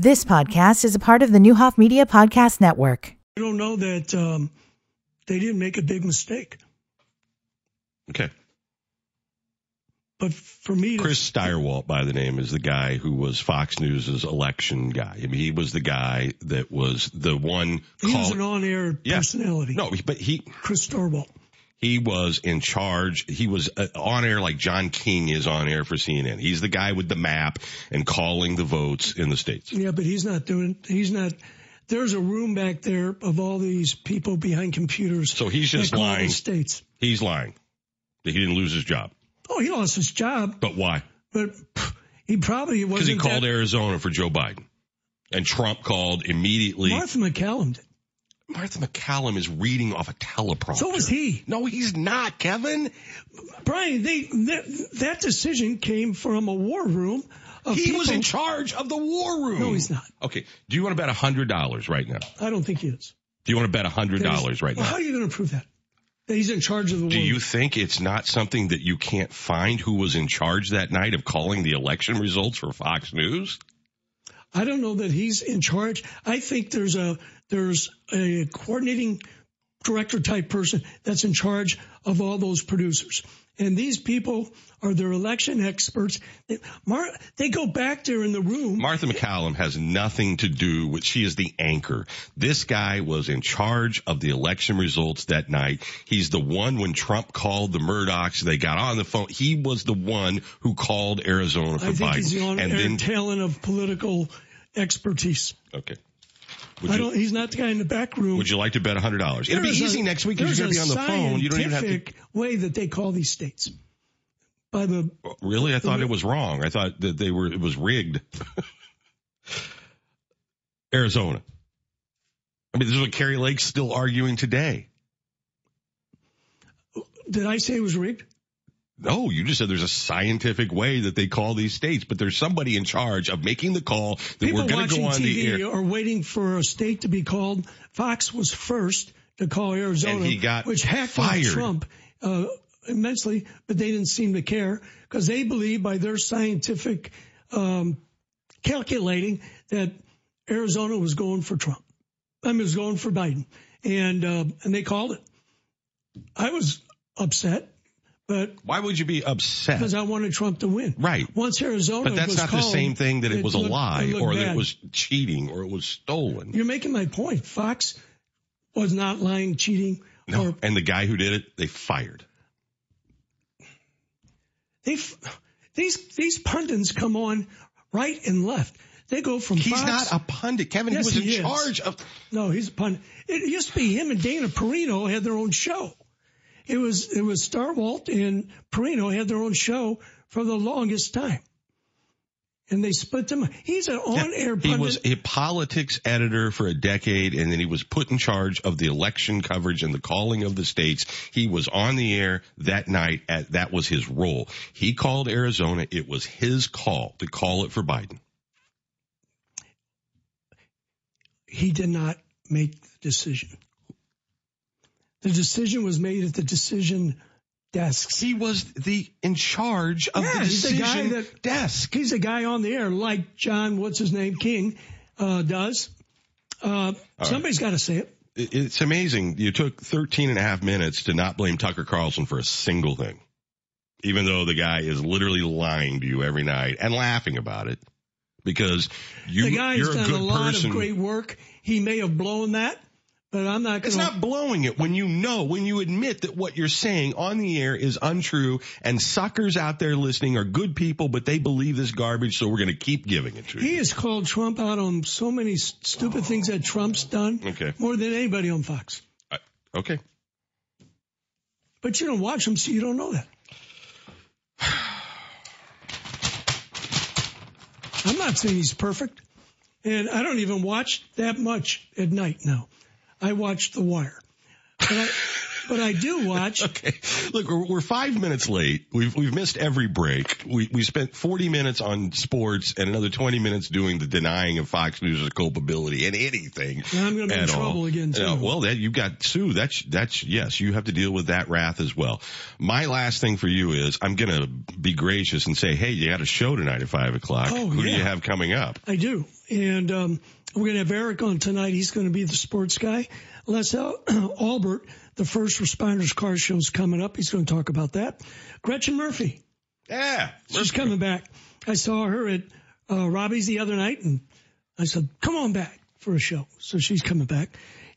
This podcast is a part of the Neuhoff Media Podcast Network. I don't know that um, they didn't make a big mistake. Okay. But for me, to, Chris Stirewalt, by the name, is the guy who was Fox News's election guy. I mean, he was the guy that was the one he was called. an on-air Yeah. personality. no, but he Chris Stirewalt. He was in charge. He was uh, on air like John King is on air for CNN. He's the guy with the map and calling the votes in the states. Yeah, but he's not doing. He's not. There's a room back there of all these people behind computers. So he's just lying. States. He's lying that he didn't lose his job. Oh, he lost his job, But why? but he probably wasn't. Because he called that, Arizona for Joe Biden. And Trump called immediately. Martha McCallum did. Martha McCallum is reading off a teleprompter. So was he. No, he's not, Kevin. Brian, they that, that decision came from a war room. Of He people, was in charge of the war room. No, he's not. Okay. Do you want to bet $100 right now? I don't think he is. Do you want to bet $100 right well, now? How are you going to prove that? That he's in charge of the war. Do room? you think it's not something that you can't find who was in charge that night of calling the election results for Fox News? I don't know that he's in charge. I think there's a there's a coordinating director type person that's in charge of all those producers. And these people are their election experts. They, Mar- they go back there in the room. Martha McCallum has nothing to do with, she is the anchor. This guy was in charge of the election results that night. He's the one when Trump called the Murdochs, they got on the phone. He was the one who called Arizona for I think Biden. he's the on and then, talent of political expertise. okay. Would I you, don't. He's not the guy in the back room. would you like to bet $100? It'll be easy a- next week because you're going to be on the phone. You don't even have to. scientific way that they call these states. By the oh, Really? I thought it was wrong. I thought that they were, it was rigged. Arizona. I mean, this is what Kari Lake's still arguing today. did I say it was rigged? No, you just said there's a scientific way that they call these states, but there's somebody in charge of making the call that People we're going to go on the TV air. are waiting for a state to be called. Fox was first to call Arizona, And he got which hacked fired. Trump uh, immensely, but they didn't seem to care because they believe by their scientific um, calculating that Arizona was going for Trump. I mean, was going for Biden, and uh, and they called it. I was upset, but Why would you be upset? because I wanted Trump to win. Right. Once Arizona. But that's not the same thing that it, was a lie it looked or that it was cheating or it was stolen. You're making my point. Fox was not lying, cheating, No. or And the guy who did it, they fired. they. These these pundits come on right and left. They go from He's Fox. not a pundit, Kevin. Yes, he was in is. charge of. no, he's a pundit. It used to be him and Dana Perino had their own show. It was it was Stirewalt and Perino had their own show for the longest time, and they split them. He's an on-air He was a politics editor for a decade, and then he was put in charge of the election coverage and the calling of the states. He was on the air that night. At, that was his role. He called Arizona. It was his call to call it for Biden. he did not make the decision. The decision was made at the decision desks. He was the in charge of Yeah, the he's the decision that- desk. He's a guy on the air like John, what's his name, King, uh, does. Uh, somebody's got to say it. It- It's amazing. You took 13 and a half minutes to not blame Tucker Carlson for a single thing, even though the guy is literally lying to you every night and laughing about it because you, The guy's you're a done a lot person. of great work. He may have blown that, but I'm not It's not blowing it when you know, when you admit that what you're saying on the air is untrue and suckers out there listening are good people, but they believe this garbage, so we're going to keep giving it to you. He has called Trump out on so many stupid things that Trump's done Okay. more than anybody on Fox. I- Okay. But you don't watch him, so you don't know that. I'm not saying he's perfect, and I don't even watch that much at night now. I watch The Wire. But I, but I do watch. Okay. Look, we're, we're five minutes late. We've, we've missed every break. We, we spent 40 minutes on sports and another 20 minutes doing the denying of Fox News' culpability and anything. And I'm going to be in all. trouble again too. Uh, well, that you got Sue. That's that's yes. You have to deal with that wrath as well. My last thing for you is I'm going to be gracious and say, hey, you got a show tonight at five o'clock. Oh, Who do you have coming up? I do. And um, we're going to have Eric on tonight. He's going to be the sports guy. Les Al- Albert, the first responders car show is coming up. He's going to talk about that. Gretchen Murphy, Yeah, she's coming back. I saw her at uh, Robbie's the other night, and I said, "Come on back for a show." So she's coming back.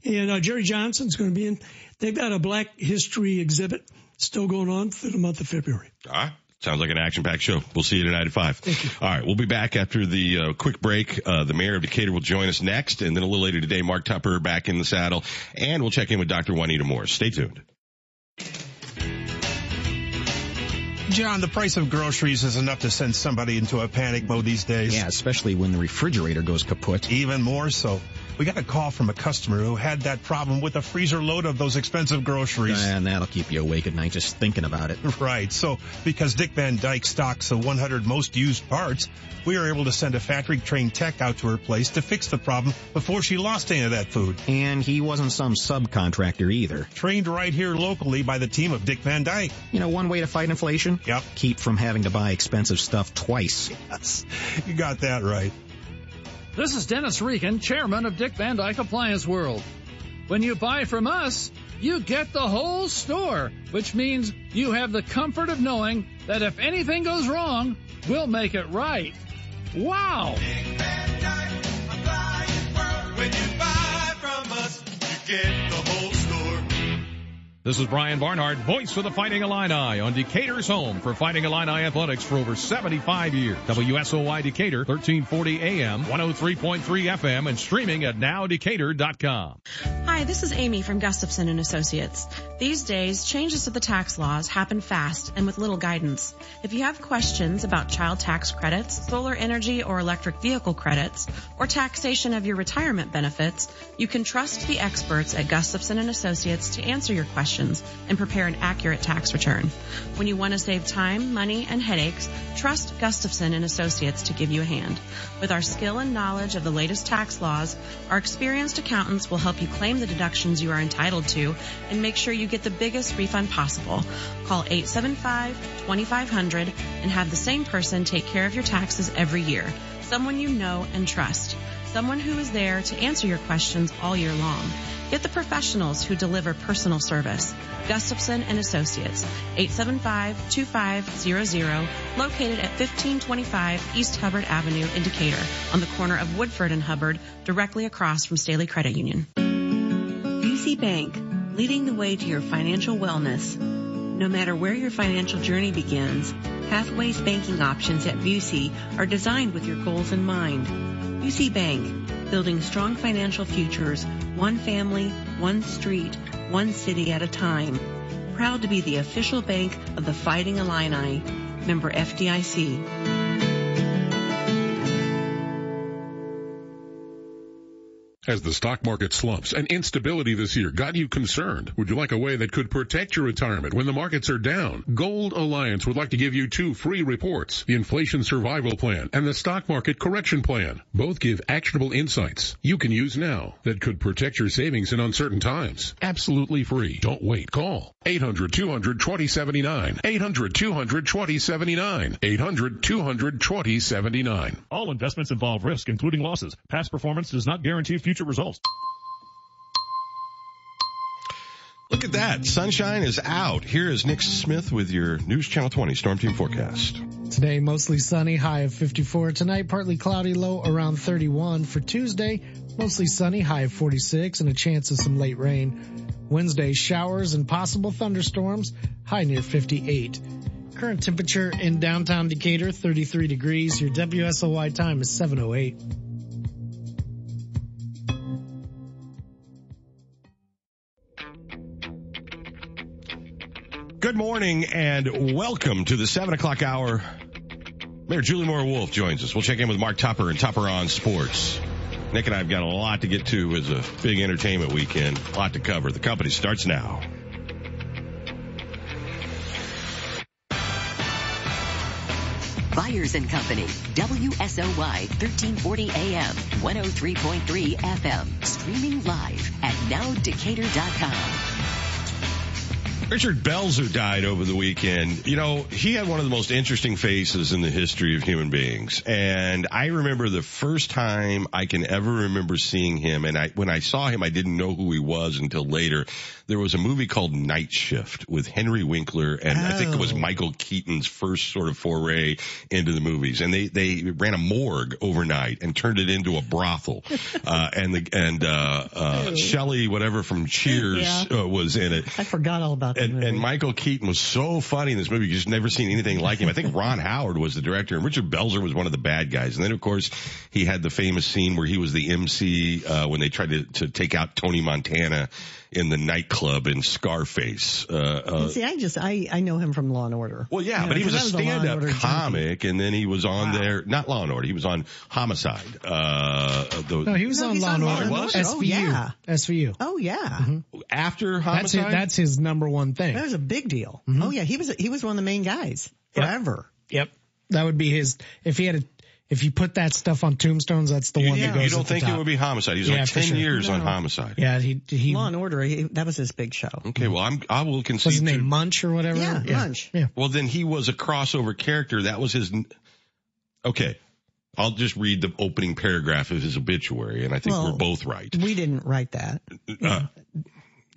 And uh, Jerry Johnson's going to be in. They've got a Black History exhibit still going on through the month of February. Ah, sounds like an action-packed show. We'll see you tonight at five. All right, we'll be back after the uh, quick break. Uh, the mayor of Decatur will join us next, and then a little later today, Mark Tupper back in the saddle, and we'll check in with Dr. Juanita Moore. Stay tuned. John, the price of groceries is enough to send somebody into a panic mode these days. Yeah, especially when the refrigerator goes kaput. Even more so. We got a call from a customer who had that problem with a freezer load of those expensive groceries. And that'll keep you awake at night just thinking about it. Right. So, because Dick Van Dyke stocks the 100 most used parts, we were able to send a factory trained tech out to her place to fix the problem before she lost any of that food. And he wasn't some subcontractor either. Trained right here locally by the team of Dick Van Dyke. You know, one way to fight inflation? Yep. Keep from having to buy expensive stuff twice. Yes. You got that right. This is Dennis Regan, chairman of Dick Van Dyke Appliance World. When you buy from us, you get the whole store, which means you have the comfort of knowing that if anything goes wrong, we'll make it right. Wow! When you buy from us, you get the whole. This is Brian Barnhart, voice for the Fighting Illini on Decatur's home for Fighting Illini athletics for over 75 years. WSOY Decatur, 1340 AM, 103.3 FM, and streaming at nowdecatur.com. Hi, this is Amy from Gustafson and Associates. These days, changes to the tax laws happen fast and with little guidance. If you have questions about child tax credits, solar energy or electric vehicle credits, or taxation of your retirement benefits, you can trust the experts at Gustafson and Associates to answer your questions and prepare an accurate tax return. When you want to save time, money, and headaches, trust Gustafson and Associates to give you a hand. With our skill and knowledge of the latest tax laws, our experienced accountants will help you claim the deductions you are entitled to and make sure you get the biggest refund possible. Call 875-2500 and have the same person take care of your taxes every year. Someone you know and trust. Someone who is there to answer your questions all year long. Get the professionals who deliver personal service. Gustafson and Associates, 875-2500, located at 1525 East Hubbard Avenue in Decatur, on the corner of Woodford and Hubbard, directly across from Staley Credit Union. Busey Bank, leading the way to your financial wellness. No matter where your financial journey begins, Pathways banking options at Busey are designed with your goals in mind. Busey Bank, building strong financial futures, one family, one street, one city at a time. Proud to be the official bank of the Fighting Illini. Member FDIC. As the stock market slumps and instability this year got you concerned, would you like a way that could protect your retirement when the markets are down? Gold Alliance would like to give you two free reports, the Inflation Survival Plan and the Stock Market Correction Plan. Both give actionable insights you can use now that could protect your savings in uncertain times. Absolutely free. Don't wait. Call 800-200-2079. 800-200-2079. 800-200-2079. All investments involve risk, including losses. Past performance does not guarantee future results. Look at that. Sunshine is out. Here is Nick Smith with your News Channel 20 Storm Team forecast. Today, mostly sunny, high of 54. Tonight, partly cloudy, low around 31. For Tuesday, mostly sunny, high of 46 and a chance of some late rain. Wednesday, showers and possible thunderstorms, high near 58. Current temperature in downtown Decatur, 33 degrees. Your WSOY time is 708. Good morning and welcome to the 7 o'clock hour. Mayor Julie Moore Wolfe joins us. We'll check in with Mark Tupper and Tupper on Sports. Nick and I have got a lot to get to It's a big entertainment weekend, a lot to cover. The company starts now. Byers and Company, WSOY 1340 AM, 103.3 FM, streaming live at nowdecatur.com. Richard Belzer died over the weekend. You know, he had one of the most interesting faces in the history of human beings. And I remember the first time I can ever remember seeing him. And I, when I saw him, I didn't know who he was until later. There was a movie called Night Shift with Henry Winkler and I think it was Oh. Michael Keaton's first sort of foray into the movies. And they, they ran a morgue overnight and turned it into a brothel. Uh, and the, and, uh, uh, Shelley, whatever from Cheers, Yeah. uh, was in it. I forgot all about that And, and Michael Keaton was so funny in this movie. You just never seen anything like him. I think Ron Howard was the director and Richard Belzer was one of the bad guys. And then of course he had the famous scene where he was the MC, uh, when they tried to, to take out Tony Montana in the nightclub in Scarface. Uh, uh, See, I just I I know him from Law and Order. well, yeah, You know, but he was a 'cause I Law and stand-up Order junkie. comic, and then he was on there, not Law and Order, he was on Homicide. Uh, the, No, he was No, on he's Law and Order. Law and Order. SVU. Oh, yeah. SVU. Oh yeah, after That's his, Homicide? that's his number one thing. that was a big deal. Mm-hmm. Oh yeah, he was he was one of the main guys forever. Yep. That would be his, if he had a, if you put that stuff on tombstones, that's the you, one you that goes You don't at the think it would be Homicide? He's Yeah, like for 10 sure. years on Homicide. Yeah, he, he, Law and Order, he, that was his big show. Okay, well, I'm, I will concede. what's his to- name? Munch or whatever? Yeah, Munch. Yeah. Well, then he was a crossover character. That was his. Okay. I'll just read the opening paragraph of his obituary, and I think Well, we're both right. We didn't write that. Uh,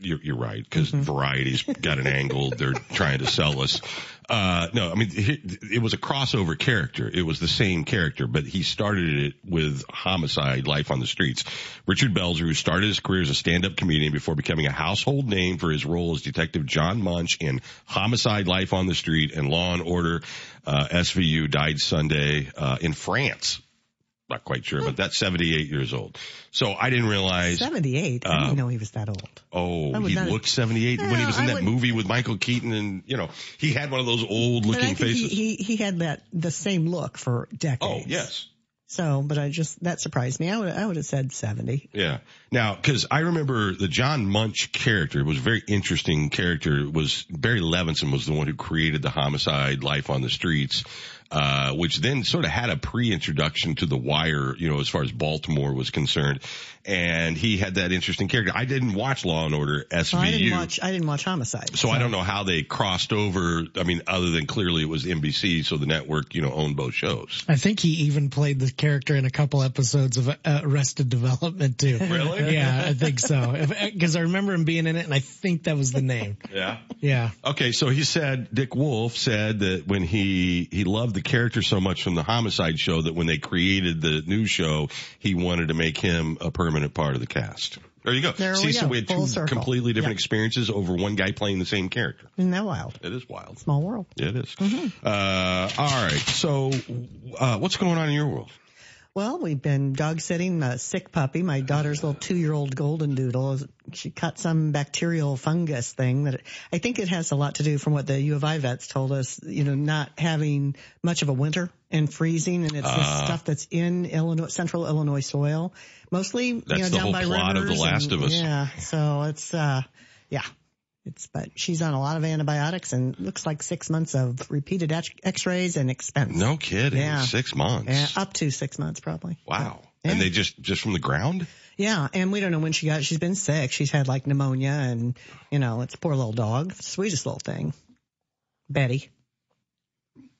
you're, you're right, because Variety's got an angle they're trying to sell us. Uh, no, I mean, it, it was a crossover character. It was the same character, but he started it with Homicide, Life on the Streets. Richard Belzer, who started his career as a stand-up comedian before becoming a household name for his role as Detective John Munch in Homicide, Life on the Street and Law and Order, uh, SVU, died Sunday, uh, in France. Not quite sure, but that's 78 years old. So I didn't realize. 78. I Um, didn't know he was that old. Oh, he not- looked 78 when he was in I that would- movie with Michael Keaton and, you know, he had one of those old looking think he, faces. he he had that the same look for decades. oh, yes. So, but I just that surprised me. I would I would have said 70. Yeah. Now, cause I remember the John Munch character was a very interesting character. It was Barry Levinson was the one who created the homicide life on the streets. Uh, which then sort of had a pre-introduction to the wire, you know, as far as Baltimore was concerned. And he had that interesting character. I didn't watch Law and Order SVU. So I didn't watch I didn't watch Homicide. So I don't know how they crossed over. I mean, other than clearly it was NBC, so the network, you know, owned both shows. I think he even played the character in a couple episodes of uh, Arrested Development too. Really? Yeah, I think so. Because I remember him being in it, and I think that was the name. Yeah. Yeah. Okay, so he said Dick Wolf said that when he he loved the character so much from the Homicide show that when they created the new show, he wanted to make him a permanent part of the cast. There you go. There See, we so go. we had Full two circle. completely different Yeah. experiences over one guy playing the same character. Isn't that wild? It is wild. Small world. It is. Mm-hmm. Uh, all right. So, uh, what's going on in your world? Well, we've been dog sitting a sick puppy. My daughter's little two-year-old golden doodle. She caught some bacterial fungus thing that I think it has a lot to do from what the U of I vets told us. You know, not having much of a winter and freezing, and it's this stuff that's in Illinois, central Illinois soil, mostly you know, down by rivers. That's the whole plot of The Last and- of Us. Yeah, so it's uh, yeah. It's, but she's on a lot of antibiotics and looks like six months of repeated x-rays and expense. No kidding. Yeah. Six months. Yeah, up to six months probably. Wow. And they just just from the ground? Yeah, and we don't know when she got. She's been sick. She's had like pneumonia and, you know, it's a poor little dog. Sweetest little thing. Betty.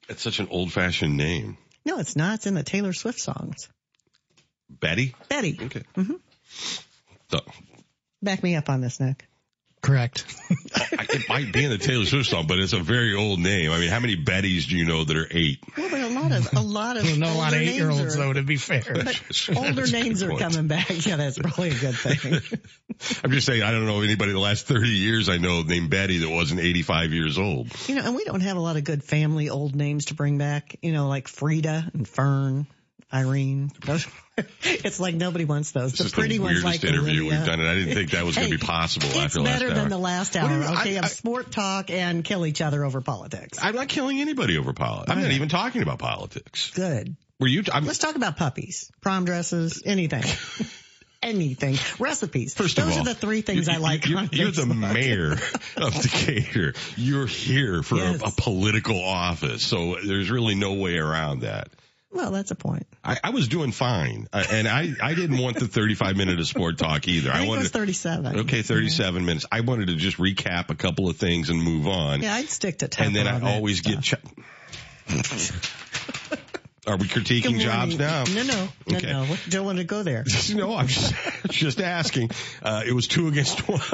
It's such an old fashioned name. No, it's not. It's in the Taylor Swift songs. Betty? Betty. Okay. Mm-hmm. So, Back me up on this, Nick. Correct. It might be in the Taylor Swift song, but it's a very old name. I mean, how many Bettys do you know that are eight? Well, but a lot of, a lot of, I don't a lot of older eight-year-olds names though, to be fair. But older names are point. coming back. Yeah, that's probably a good thing. I'm just saying, I don't know anybody the last 30 years I know named Betty that wasn't 85 years old. You know, and we don't have a lot of good family old names to bring back. You know, like Frida and Fern, Irene. Those, it's like nobody wants those. This the is the pretty ones like interview we've done, and I didn't think that was going to be possible It's after last better than uh, the last hour. you okay, I- of I- sport talk and kill each other over politics. I'm not killing anybody over politics. I'm not even talking about politics. Good. Were you? Let's talk about puppies, prom dresses, anything. anything. Recipes. First of Those all, are the three things I like. you- on You're the mayor of Decatur. You're here for Yes. a, a political office, so there's really no way around that. Well, that's a point. I, I was doing fine, uh, and I, I didn't want the 35 minute of sport talk either. I it wanted was 37. okay 37 minutes. I wanted to just recap a couple of things and move on. Yeah, I'd stick to and then I always get. Ch- Are we critiquing jobs now? No, no, no, Okay. no. Don't want to go there. No, I'm just, just asking. Uh, it was two against one.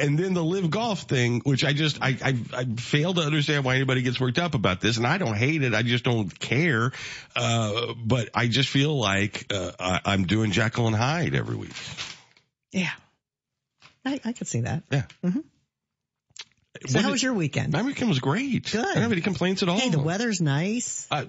and then the live golf thing, which I just, I, I, I fail to understand why anybody gets worked up about this. And I don't hate it. I just don't care. Uh, but I just feel like, uh, I, I'm doing Jekyll and Hyde every week. Yeah. I, I could see that. Yeah. hmm So how was your weekend? My weekend was great. Good. I don't have any complaints at all. Hey, the weather's nice. Uh,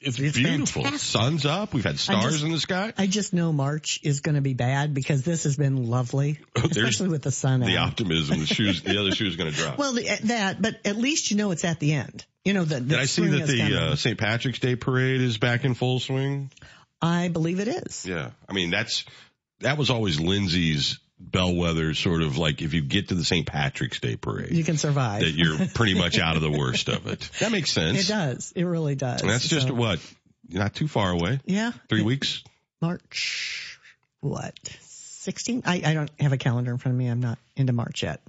it's, It's beautiful. fantastic. Sun's up. We've had stars just- in the sky. I just know March is going to be bad because this has been lovely, especially with the sun the out. optimism. The shoes, the other shoe's going to drop. Well, the, that, but at least you know it's at the end. You know that. Did I see that the uh, St. Patrick's Day parade is back in full swing? I believe it is. Yeah. I mean, that's, that was always Lindsay's bellwether sort of like if you get to the St. Patrick's Day parade, You can survive. that you're pretty much out of the worst of it. That makes sense. It does. It really does. And that's just So, what? Not too far away. Yeah. Three weeks? March, what? 16? I, I don't have a calendar in front of me. I'm not into March yet.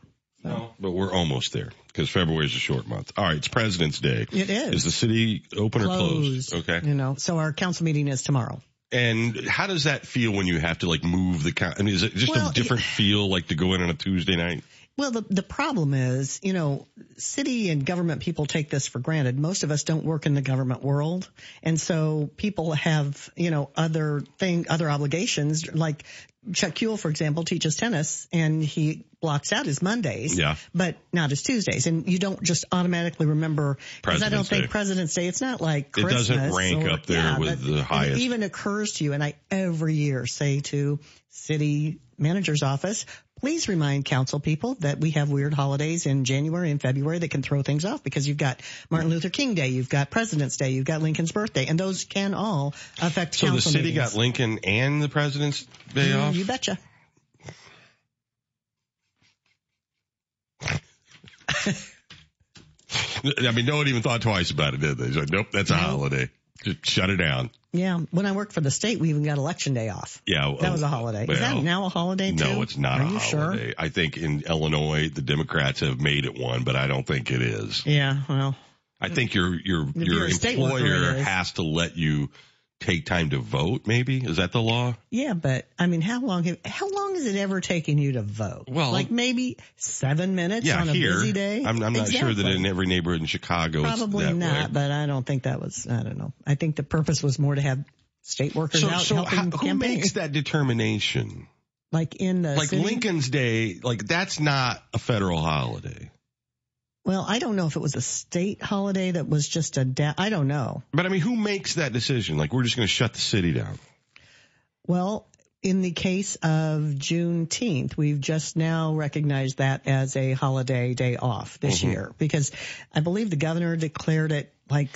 No. But we're almost there because February is a short month. All right. It's President's Day. It is. Is the city open or Closed. closed? Okay. You know, so our council meeting is tomorrow. And how does that feel when you have to like move the, co- I mean, is it just Well, a different feel like to go in on a Tuesday night? Well, the, the problem is, you know, city and government people take this for granted. Most of us don't work in the government world. And so people have, you know, other thing, other obligations. Like Chuck Kuhle, for example, teaches tennis and he blocks out his Mondays. Yeah. But not his Tuesdays. And you don't just automatically remember, because I don't President's think President's Day, it's not like Christmas It doesn't rank or- up there yeah, with the it highest. even occurs to you, and I every year say to city manager's office, please remind council people that we have weird holidays in January and February that can throw things off because you've got Martin Luther King Day, you've got President's Day, you've got Lincoln's birthday, and those can all affect So the council city meetings. got Lincoln and the President's Day Mm, off? You betcha. I mean, no one even thought twice about it, did they? It's like, nope, that's a holiday. Just shut it down. Yeah, when I worked for the state, we even got election day off. Yeah. That was a holiday. Is that now a holiday too? No, it's not Are a you holiday. I think in Illinois, the Democrats have made it one, but I don't think it is. Yeah, well, I think your, your, If your you're a state worker, employer has to let you take time to vote, maybe? Is that the law? yeah, but I mean, how long have, how long has it ever taken you to vote? Well- like maybe seven minutes yeah, on a here. busy day. I'm, I'm not sure that in every neighborhood in Chicago Probably not, way. but I don't think that was. I don't know. I think the purpose was more to have state workers So, out so helping how, who makes that determination? like in the like city? Lincoln's Day, like that's not a federal holiday. Well, I don't know if it was a state holiday that was just a. Da- I don't know. But I mean, who makes that decision? Like, we're just going to shut the city down. Well, in the case of Juneteenth, we've just now recognized that as a holiday day off this Mhm. year because I believe the governor declared it like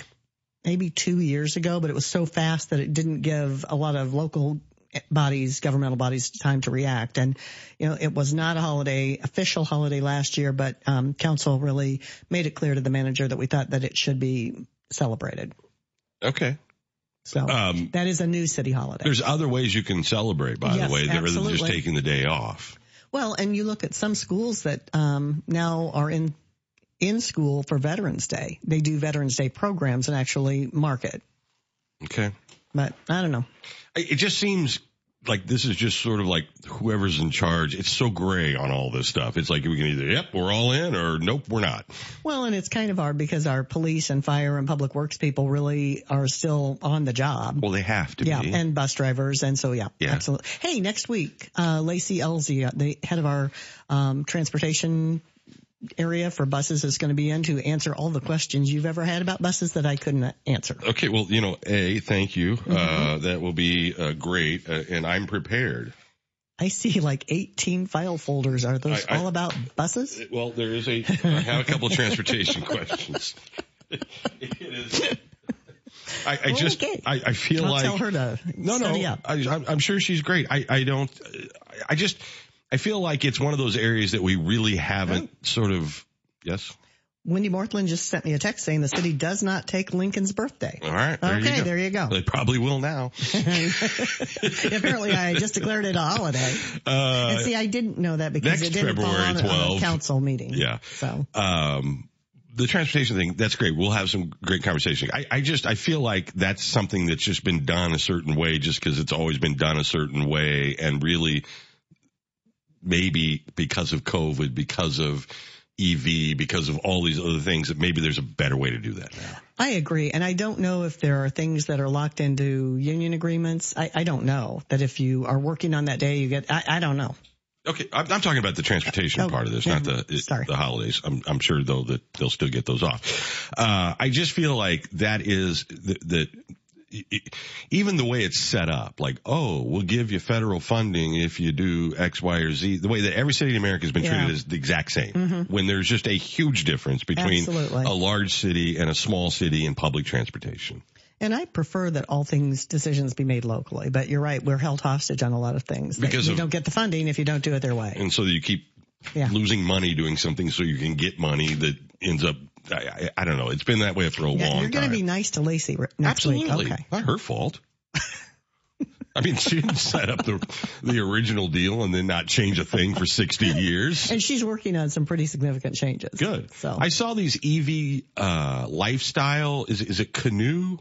maybe two years ago, but it was so fast that it didn't give a lot of local bodies, governmental bodies time to react. And, you know, it was not a holiday, official holiday last year, but, um, council really made it clear to the manager that we thought that it should be celebrated. Okay. So Um, that is a new city holiday. There's other ways you can celebrate, by Yes, the way, rather than just taking the day off. Well, and you look at some schools that um, now are in in school for Veterans Day. They do Veterans Day programs and actually market. Okay. But I don't know. It just seems like this is just sort of like whoever's in charge. It's so gray on all this stuff. It's like we can either, yep, we're all in or nope, we're not. Well, and it's kind of hard because our police and fire and public works people really are still on the job. Well, they have to be. yeah, be. and bus drivers, and so yeah, Yeah. absolutely. Hey, next week, uh, Lacey Elzy, uh, the head of our um, transportation area for buses, is going to be in to answer all the questions you've ever had about buses that I couldn't answer. Okay, well, you know, A, thank you. Mm-hmm. Uh, that will be uh, great, uh, and I'm prepared. I see like 18 file folders. Are those I- I- all about buses? Well, there is a, I have a couple of transportation questions. It is, I, I just, Okay. I, I feel I'll like tell her to no, no. I, I'm- I'm sure she's great. I, I don't, I just, I feel like it's one of those areas that we really haven't sort of, yes. Wendy Morthland just sent me a text saying the city does not take Lincoln's birthday. All right. There Okay, you there you go. They probably will now. Apparently, I just declared it a holiday. Uh, and see, I didn't know that because it didn't February fall on a, on a council meeting. Yeah. So um, the transportation thing, that's great. We'll have some great conversation. I, I just, I feel like that's something that's just been done a certain way just because it's always been done a certain way and really maybe because of COVID, because of EV, because of all these other things that maybe there's a better way to do that now. I agree. And I don't know if there are things that are locked into union agreements. I, I don't know that if you are working on that day, you get, I, I don't know. Okay, I'm, I'm talking about the transportation Oh, part of this, not the sorry. the holidays. I'm, I'm sure though that they'll still get those off. Uh, I just feel like that is that even the way it's set up, like, oh, we'll give you federal funding if you do X, Y, or Z. The way that every city in America has been Yeah. treated is the exact same. Mhm. When there's just a huge difference between Absolutely. a large city and a small city in public transportation. And I prefer that all things decisions be made locally, but you're right. We're held hostage on a lot of things. Because you of- don't get the funding if you don't do it their way. And so you keep Yeah. losing money doing something so you can get money that ends up, I, I, I don't know. It's been that way for a Yeah, long time. you're going to be nice to Lacey next Absolutely. week. Okay. Not her fault. I mean, she didn't set up the the original deal and then not change a thing for 60 years. And she's working on some pretty significant changes. Good. So I saw these EV uh lifestyle. Is is it Canoo?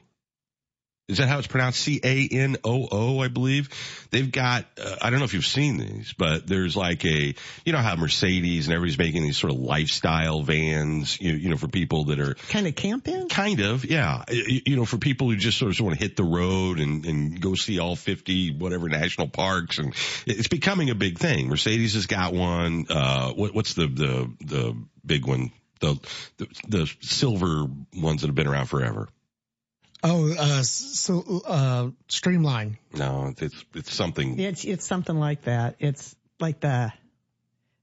Is that how it's pronounced? C A N O O, I believe. They've got. Uh, I don't know if you've seen these, but there's like a. You know how Mercedes and everybody's making these sort of lifestyle vans. You, you know, for people that are kind of camping. Kind of, yeah. You, you know, for people who just sort of want to hit the road and, and go see all 50 whatever national parks, and it's becoming a big thing. Mercedes has got one. Uh, what, what's the the the big one? The, the the silver ones that have been around forever. Oh, uh, so, uh, streamline. No, it's it's something. It's it's something like that. It's like the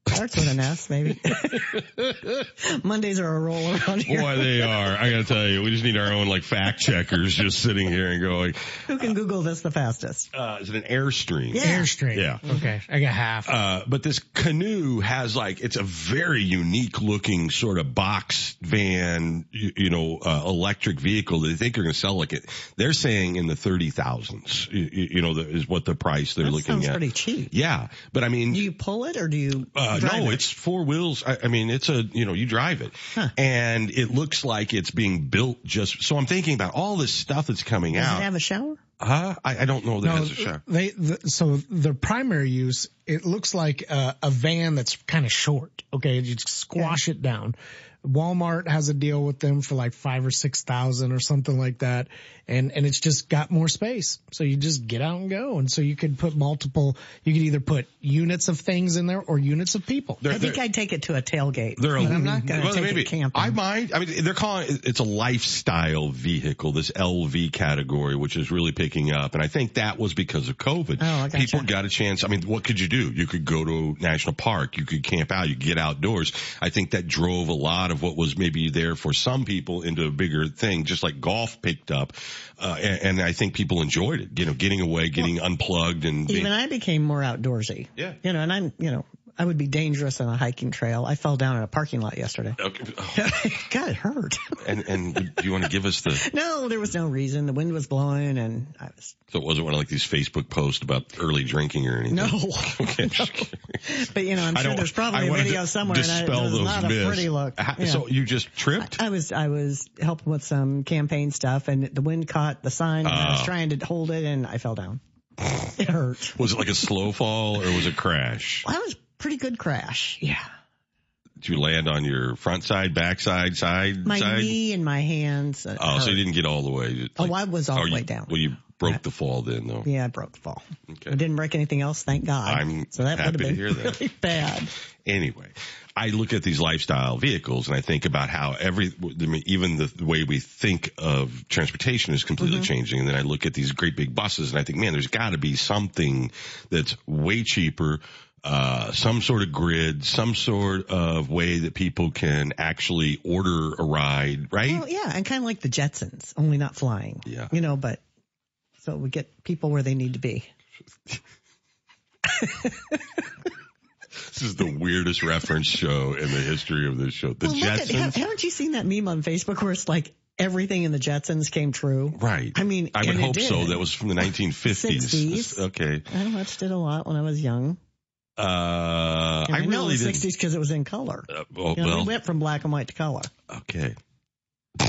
starts with an S, maybe. Mondays are a roll around here. Boy, they are. I gotta tell you, we just need our own like fact checkers just sitting here and going, Who can Google this the fastest? uh, is it an Airstream? Yeah. Airstream. Yeah. Okay. I got half. Uh, but this Canoo has like, it's a very unique looking sort of box van, you, you know, uh, electric vehicle that they think are going to sell like it. They're saying in the 30,000s, you, you know, the, is what the price they're That looking sounds at. pretty cheap. Yeah. But I mean, Do you pull it or do you uh, drive no, it? it's four wheels. I, I mean, it's a, you know, you drive it and it looks like it's being built just, so I'm thinking about all this stuff that's coming Does out. Does it have a shower? huh? I, I don't know that No, has a shower. they the, so the primary use it looks like a, a van that's kind of short. Okay, you just squash it down. Walmart has a deal with them for like five or six thousand or something like that, and and it's just got more space, so you just get out and go, and so you could put multiple. You could either put units of things in there or units of people. I think I'd take it to a tailgate. They're a, but I'm not going to well, take maybe. it camping. I might. I mean, they're calling it, it's a lifestyle vehicle, this LV category, which is really picking up. And I think that was because of COVID. Oh, I gotcha. People got a chance. I mean, what could you do? You could go to a national park. You could camp out. You could get outdoors. I think that drove a lot of what was maybe there for some people into a bigger thing, just like golf picked up. Uh, and, and I think people enjoyed it, you know, getting away, getting unplugged and being, Even I became more outdoorsy. Yeah. You know, and I'm, you know, I would be dangerous on a hiking trail. I fell down in a parking lot yesterday. Okay. God, it hurt. and, and do you want to give us the, No, there was no reason. The wind was blowing and I was, so it wasn't one of like these Facebook posts about early drinking or anything? no. Okay. But you know, I'm I sure there's probably a video to somewhere and I, it dispel was those not a myths. pretty look. Yeah. So you just tripped? I was I was helping with some campaign stuff, and the wind caught the sign, and I was Ah. trying to hold it, and I fell down. It hurt. Was it like a slow fall or was it crash? Well, that was a pretty good crash. Yeah, Did you land on your front side, back side, side, my side? knee and my hands. oh, so you didn't get all the way. Oh, I was all oh, the you- way down. Well, you broke the fall then though. Yeah, I broke the fall. Okay. I didn't break anything else, thank God. I'm so that would have happy to hear that. really bad. Anyway, I look at these lifestyle vehicles and I think about how every, I mean, even the way we think of transportation is completely Mm-hmm. changing. And then I look at these great big buses and I think, man, there's got to be something that's way cheaper, uh, some sort of grid, some sort of way that people can actually order a ride, right? Well, yeah, and kind of like the Jetsons, only not flying. Yeah. You know, but so we get people where they need to be. This is the weirdest reference show in the history of this show. The well, look at, Jetsons. haven't you seen that meme on Facebook where it's like everything in the Jetsons came true? Right. I mean, I would hope so. That was from the 1950s. 60s. Okay. I watched it a lot when I was young. Uh, And I I, know really didn't. 60s because it was in color. Uh, well, You know, well, we went from black and white to color. okay.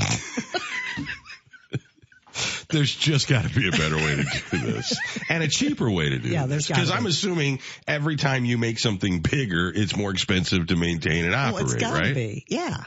There's just got to be a better way to do this and a cheaper way to do Yeah, this. Because I'm assuming every time you make something bigger, it's more expensive to maintain and operate, it's got to right? be. Yeah.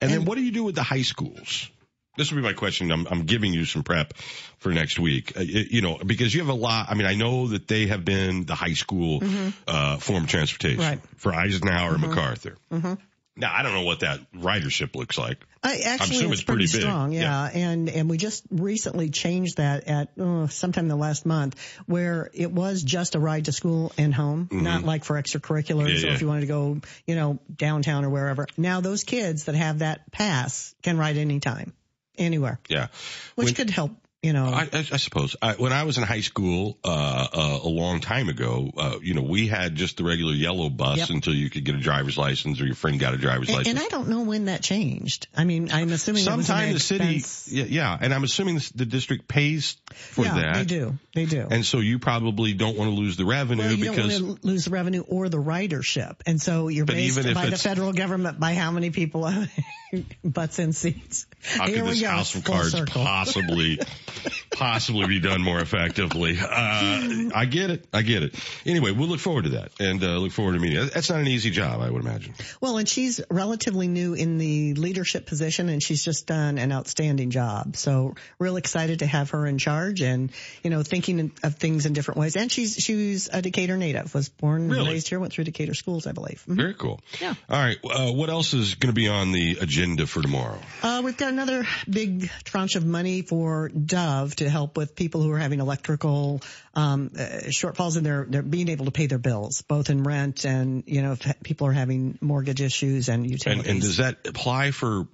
And, then what do you do with the high schools? This will be my question. I'm, I'm giving you some prep for next week. Uh, you know, because you have a lot. I mean, I know that they have been the high school uh, form of transportation Right. for Eisenhower and MacArthur. hmm Now, I don't know what that ridership looks like. I, actually, assuming it's, it's pretty pretty, big. strong, yeah. And and we just recently changed that at uh, sometime in the last month, where it was just a ride to school and home, Mhm. not like for extracurriculars Yeah, or if you wanted to go, you know, downtown or wherever. Now those kids that have that pass can ride anytime, anywhere, Yeah. which When- could help. You know, I, I, I suppose I, when I was in high school uh, uh, a long time ago, uh, you know, we had just the regular yellow bus Yep. until you could get a driver's license or your friend got a driver's and, license. and I don't know when that changed. I mean, I'm assuming it was an Sometime the city, yeah, yeah, and I'm assuming the, the district pays for yeah, that. they do, they do. And so you probably don't want to lose the revenue Well, you because don't want to lose the revenue or the ridership, and so you're based by the federal government by how many people have butts in seats. how Here could this house of cards possibly, possibly be done more effectively? Uh, I get it. I get it. Anyway, we'll look forward to that and uh, look forward to meeting. That's not an easy job, I would imagine. Well, and she's relatively new in the leadership position, and she's just done an outstanding job. So, real excited to have her in charge, and you know, thinking of things in different ways. And she's she's a Decatur native, was born and Really? raised here, went through Decatur schools, I believe. Mhm. Very cool. Yeah. All right. Uh, what else is going to be on the agenda for tomorrow? Uh, we've got another big tranche of money for To help with people who are having electrical um, uh, shortfalls in their, their being able to pay their bills, both in rent and you know if people are having mortgage issues and utilities. And, and does that apply for?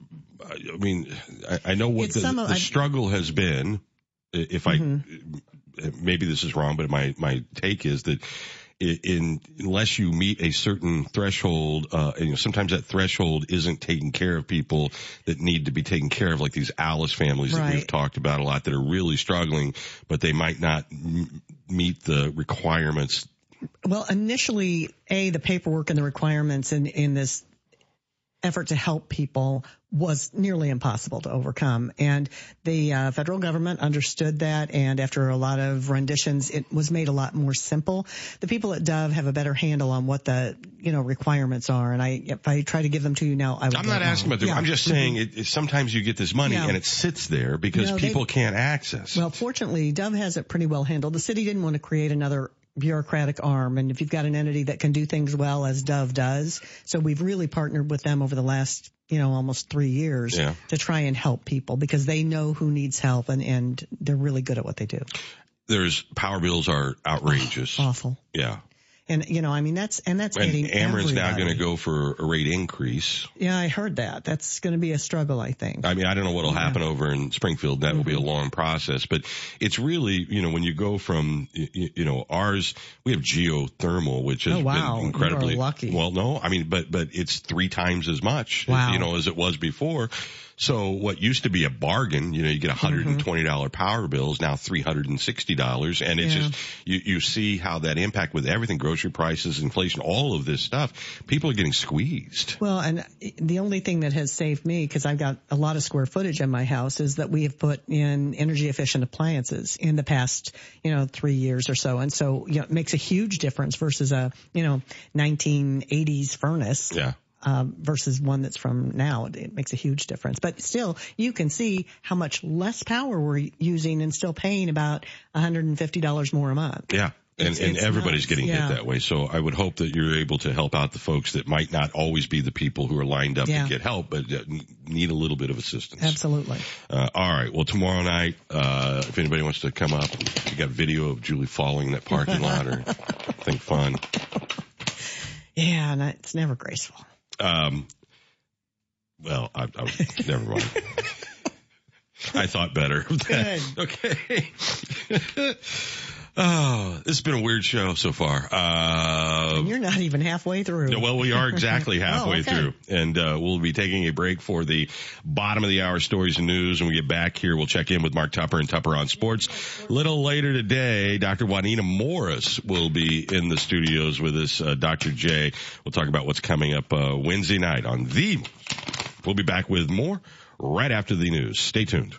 I mean, I, I know what the, the struggle has been. If I Mm-hmm. maybe this is wrong, but my my take is that in unless you meet a certain threshold, uh, and you know, sometimes that threshold isn't taking care of people that need to be taken care of, like these ALICE families that we've talked about a lot that are really struggling, but they might not m- meet the requirements. Well, initially, a the paperwork and the requirements in in this effort to help people was nearly impossible to overcome. And the uh, federal government understood that. And after a lot of renditions, it was made a lot more simple. The people at Dove have a better handle on what the, you know, requirements are. And I, if I try to give them to you now, I would I'm not asking about the. Yeah. I'm just saying it, it, sometimes you get this money Yeah. and it sits there because No, they- people can't access. Well, fortunately, Dove has it pretty well handled. The city didn't want to create another bureaucratic arm. And if you've got an entity that can do things well as Dove does, so we've really partnered with them over the last, you know, almost three years Yeah. to try and help people because they know who needs help and, and they're really good at what they do. There's power bills are outrageous. Awful. Yeah. And, you know, I mean, that's, and that's And hitting Ameren's now going to go for a rate increase. Yeah, I heard that. That's going to be a struggle, I think. I mean, I don't know what'll happen over in Springfield. That will be a Mm-hmm. long process, but it's really, you know, when you go from, you, you know, ours, we have geothermal, which has Oh, wow. been incredibly lucky. Well, no, I mean, but, but it's three times as much, Wow. you know, as it was before. So what used to be a bargain, you know, you get $120 mm-hmm. dollars power bills, now $360. And it's Yeah. just, you, you see how that impact with everything, grocery prices, inflation, all of this stuff. People are getting squeezed. Well, and the only thing that has saved me, because I've got a lot of square footage in my house, is that we have put in energy efficient appliances in the past, you know, three years or so. And so, you know, it makes a huge difference versus a, you know, 1980s furnace. Yeah. Um, versus one that's from now, it, it makes a huge difference. But still, you can see how much less power we're using and still paying about $150 more a month. Yeah. and, It's- and it's everybody's nuts. getting Yeah. hit that way. So I would hope that you're able to help out the folks that might not always be the people who are lined up Yeah. to get help, but uh, need a little bit of assistance. Absolutely. Uh, all right. Well, tomorrow night, uh, if anybody wants to come up, you got video of Julie falling in that parking lot or think fun. Yeah, and it's never graceful. Um, well, I, I never mind. I thought better. of that. Okay. oh, this has been a weird show so far. Uh, And you're not even halfway through. yeah, well, we are exactly halfway Oh, okay. through, and uh, we'll be taking a break for the bottom of the hour stories and news. When we get back here, we'll check in with Mark Tupper and Tupper on Sports. A little later today, Dr. Juanita Morris will be in the studios with us. Uh, Dr. J. We'll talk about what's coming up uh, Wednesday night on the. We'll be back with more right after the news. Stay tuned.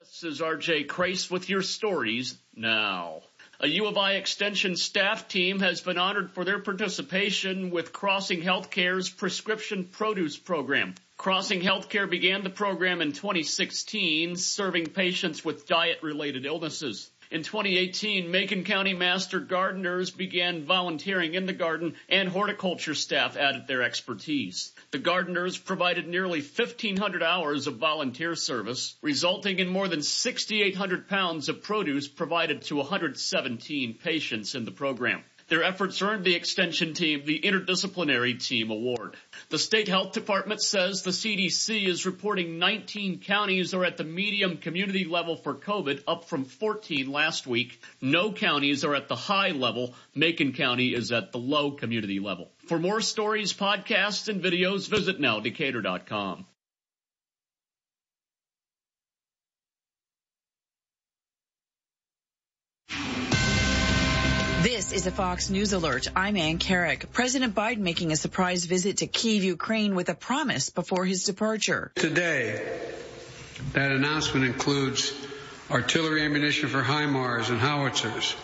This is RJ Crace with your stories now. A U of I Extension staff team has been honored for their participation with Crossing Healthcare's prescription produce program. Crossing Healthcare began the program in 2016, serving patients with diet related illnesses. In 2018, Macon County Master Gardeners began volunteering in the garden and horticulture staff added their expertise. The gardeners provided nearly 1,500 hours of volunteer service, resulting in more than 6,800 pounds of produce provided to 117 patients in the program. Their efforts earned the extension team the Interdisciplinary Team Award. The state health department says the CDC is reporting 19 counties are at the medium community level for COVID, up from 14 last week. No counties are at the high level. Macon County is at the low community level. For more stories, podcasts, and videos, visit nowdecatur.com. This is a Fox News alert. I'm Ann Carrick. President Biden making a surprise visit to Kiev, Ukraine with a promise before his departure. Today, that announcement includes artillery ammunition for HIMARS and howitzers,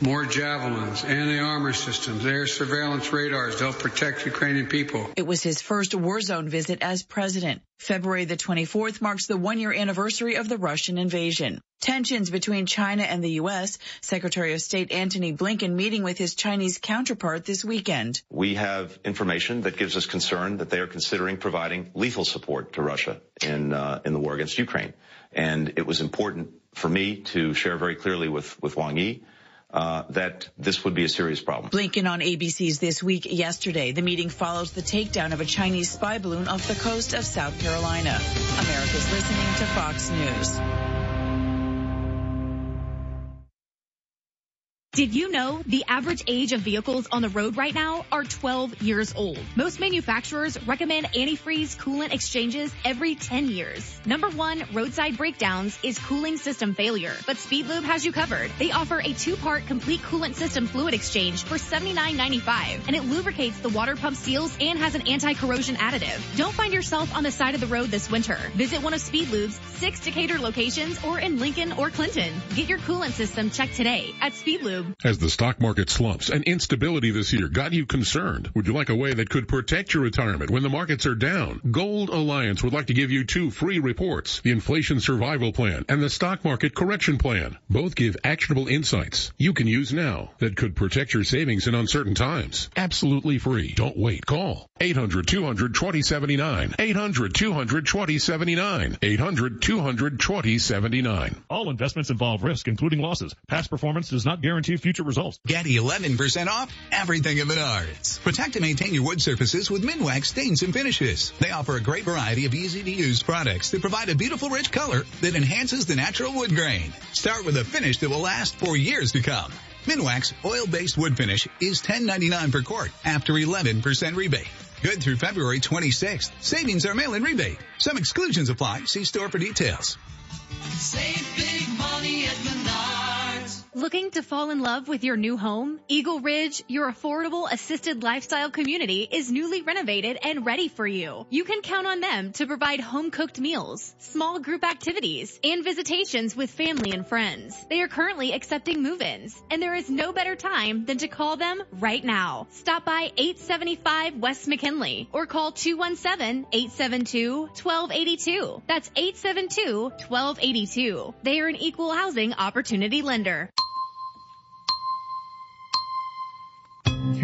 more javelins, anti-armor systems, air surveillance radars to help protect Ukrainian people. It was his first war zone visit as president. February the 24th marks the one year anniversary of the Russian invasion. Tensions between China and the U.S. Secretary of State Antony Blinken meeting with his Chinese counterpart this weekend. We have information that gives us concern that they are considering providing lethal support to Russia in uh, in the war against Ukraine. And it was important for me to share very clearly with with Wang Yi uh, that this would be a serious problem. Blinken on ABC's This Week yesterday. The meeting follows the takedown of a Chinese spy balloon off the coast of South Carolina. America's listening to Fox News. Did you know the average age of vehicles on the road right now are 12 years old? Most manufacturers recommend antifreeze coolant exchanges every 10 years. Number one roadside breakdowns is cooling system failure, but Speedlube has you covered. They offer a two-part complete coolant system fluid exchange for $79.95, and it lubricates the water pump seals and has an anti-corrosion additive. Don't find yourself on the side of the road this winter. Visit one of Speedlube's six Decatur locations or in Lincoln or Clinton. Get your coolant system checked today at As the stock market slumps and instability this year got you concerned, would you like a way that could protect your retirement when the markets are down? Gold Alliance would like to give you two free reports, the Inflation Survival Plan and the Stock Market Correction Plan. Both give actionable insights you can use now that could protect your savings in uncertain times. Absolutely free. Don't wait. Call 800-200-2079. 800-200-2079. 800-200-2079. All investments involve risk, including losses. Past performance does not guarantee future results. Get 11% off everything at Menards. Protect and maintain your wood surfaces with Minwax stains and finishes. They offer a great variety of easy to use products that provide a beautiful rich color that enhances the natural wood grain. Start with a finish that will last for years to come. Minwax oil-based wood finish is $10.99 per quart after 11% rebate. Good through February 26th. Savings are mail-in rebate. Some exclusions apply. See store for details. Save big money at Menards. Looking to fall in love with your new home? Eagle Ridge, your affordable assisted lifestyle community, is newly renovated and ready for you. You can count on them to provide home cooked meals, small group activities, and visitations with family and friends. They are currently accepting move-ins, and there is no better time than to call them right now. Stop by 875 West McKinley or call 217-872-1282. That's 872-1282. They are an equal housing opportunity lender.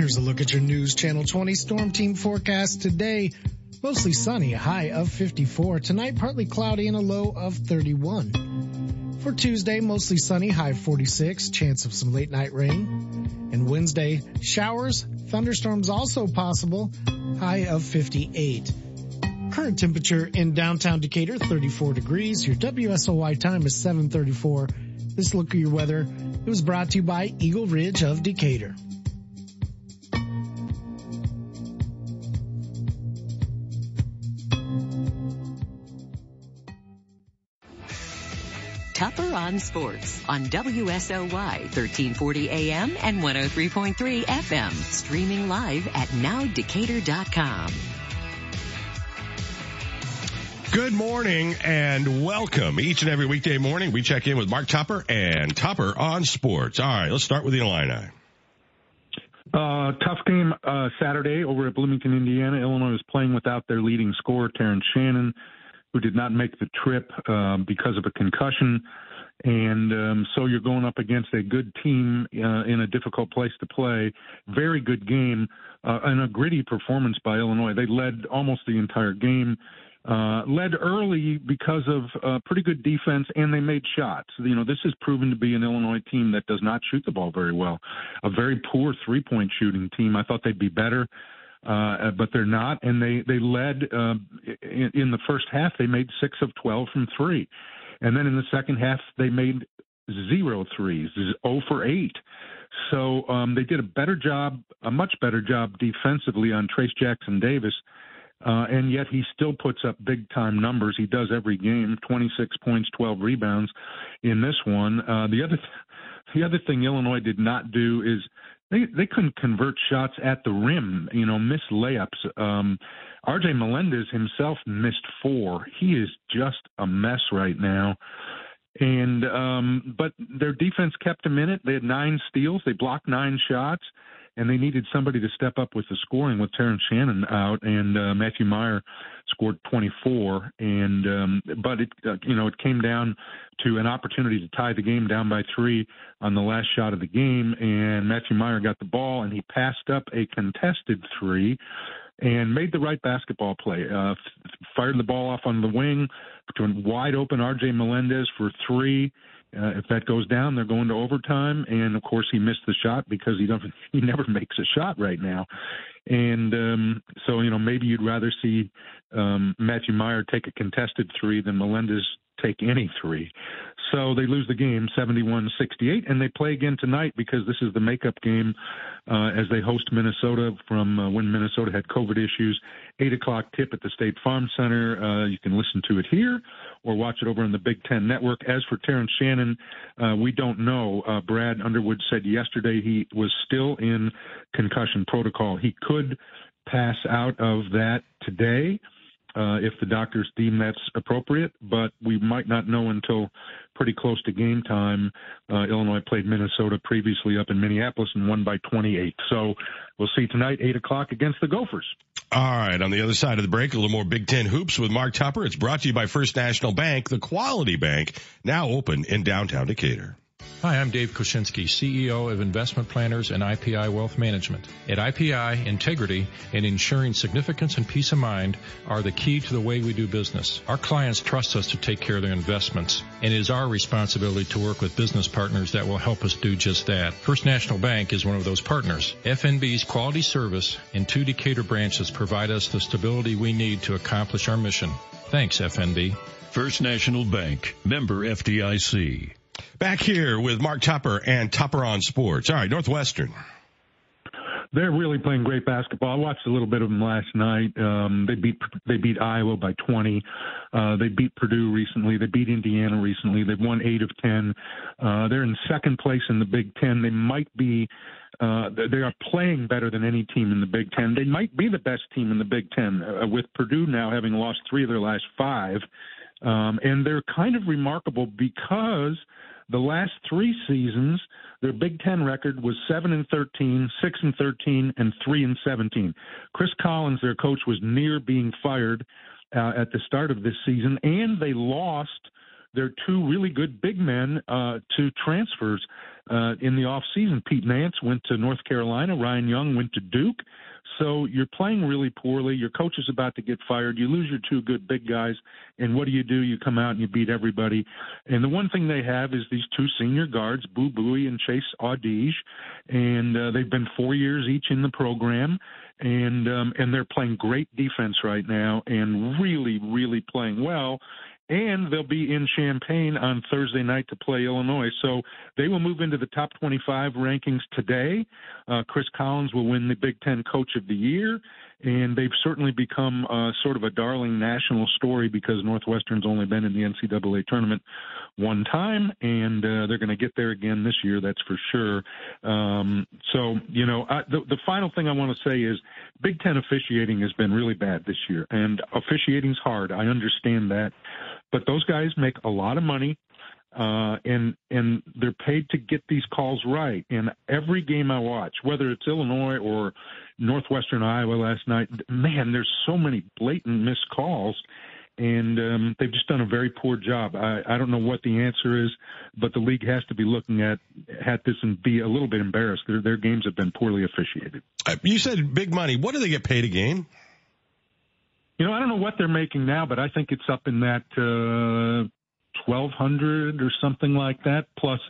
Here's a look at your News Channel 20 Storm Team forecast today. Mostly sunny, high of 54. Tonight, partly cloudy and a low of 31. For Tuesday, mostly sunny, high 46. Chance of some late night rain. And Wednesday, showers, thunderstorms also possible, high of 58. Current temperature in downtown Decatur, 34 degrees. Your WSOY time is 734. This look at your weather, it was brought to you by Eagle Ridge of Decatur. Tupper on Sports on WSOY 1340 AM and 103.3 FM. Streaming live at nowdecatur.com. Good morning and welcome. Each and every weekday morning, we check in with Mark Tupper and Tupper on Sports. All right, let's start with the Illini. Uh, tough game uh, Saturday over at Bloomington, Indiana. Illinois was playing without their leading scorer, Terrence Shannon, who did not make the trip uh, because of a concussion. And um, so you're going up against a good team uh, in a difficult place to play. Very good game uh, and a gritty performance by Illinois. They led almost the entire game. Uh, led early because of uh, pretty good defense, and they made shots. You know, this has proven to be an Illinois team that does not shoot the ball very well. A very poor three-point shooting team. I thought they'd be better, uh, but they're not. And they they led uh, in, in the first half. They made six of twelve from three, and then in the second half they made zero threes, zero for eight. So um, they did a better job, a much better job defensively on Trayce Jackson Davis. Uh, and yet he still puts up big time numbers. He does every game, 26 points, 12 rebounds in this one. Uh, the other, th- the other thing Illinois did not do is they they couldn't convert shots at the rim. You know, miss layups. Um, R.J. Melendez himself missed four. He is just a mess right now. And um, but their defense kept him in it. They had nine steals. They blocked nine shots and they needed somebody to step up with the scoring with Terrence Shannon out, and uh, Matthew Mayer scored 24. And um, but it uh, you know it came down to an opportunity to tie the game down by three on the last shot of the game, and Matthew Mayer got the ball and he passed up a contested three. And made the right basketball play. Uh, fired the ball off on the wing to a wide open R.J. Melendez for three uh, if that goes down, they're going to overtime, and of course he missed the shot because he doesn't he never makes a shot right now, and um, so you know maybe you'd rather see um, Matthew Mayer take a contested three than Melendez take any three. So they lose the game 71 68, and they play again tonight because this is the makeup game uh, as they host Minnesota from uh, when Minnesota had COVID issues. 8 o'clock tip at the State Farm Center. Uh, you can listen to it here or watch it over on the Big Ten Network. As for Terrence Shannon, uh, we don't know. Uh, Brad Underwood said yesterday he was still in concussion protocol. He could pass out of that today uh, if the doctors deem that's appropriate, but we might not know until pretty close to game time. Uh, Illinois played Minnesota previously up in Minneapolis and won by 28. So we'll see tonight, 8 o'clock against the Gophers. All right. On the other side of the break, a little more Big Ten hoops with Mark Tupper. It's brought to you by First National Bank, the quality bank, now open in downtown Decatur. Hi, I'm Dave Koshinsky, CEO of Investment Planners and IPI Wealth Management. At IPI, integrity and ensuring significance and peace of mind are the key to the way we do business. Our clients trust us to take care of their investments, and it is our responsibility to work with business partners that will help us do just that. First National Bank is one of those partners. FNB's quality service and two Decatur branches provide us the stability we need to accomplish our mission. Thanks, FNB. First National Bank, member FDIC. Back here with Mark Tupper and Tupper on Sports. All right, Northwestern. They're really playing great basketball. I watched a little bit of them last night. Um, they beat they beat Iowa by 20. Uh, they beat Purdue recently. They beat Indiana recently. They've won eight of 10. Uh, they're in second place in the Big Ten. They might be. Uh, they are playing better than any team in the Big Ten. They might be the best team in the Big Ten, uh, with Purdue now having lost three of their last five. Um, and they're kind of remarkable because the last three seasons, their Big Ten record was seven and 13, six and 13, and three and 17. Chris Collins, their coach, was near being fired uh, at the start of this season, and they lost their two really good big men uh, to transfers uh, in the off season. Pete Nance went to North Carolina. Ryan Young went to Duke. So you're playing really poorly. Your coach is about to get fired. You lose your two good big guys, and what do you do? You come out and you beat everybody. And the one thing they have is these two senior guards, Boo Buie and Chase Audige, and uh, they've been four years each in the program, and um, and they're playing great defense right now, and really, really playing well and they'll be in Champaign on Thursday night to play Illinois. So they will move into the top 25 rankings today. Uh, Chris Collins will win the Big Ten Coach of the Year, and they've certainly become uh, sort of a darling national story because Northwestern's only been in the NCAA tournament one time, and uh, they're going to get there again this year. That's for sure. Um, so, you know, I, the, the final thing I want to say is Big Ten officiating has been really bad this year, and officiating's hard. I understand that, but those guys make a lot of money. Uh, and and they're paid to get these calls right. And every game I watch, whether it's Illinois or Northwestern Iowa last night, man, there's so many blatant missed calls and um, they've just done a very poor job. I, I don't know what the answer is, but the league has to be looking at at this and be a little bit embarrassed. Their their games have been poorly officiated. Uh, You said big money. What do they get paid a game? You know, I don't know what they're making now, but I think it's up in that uh, twelve hundred or something like that, plus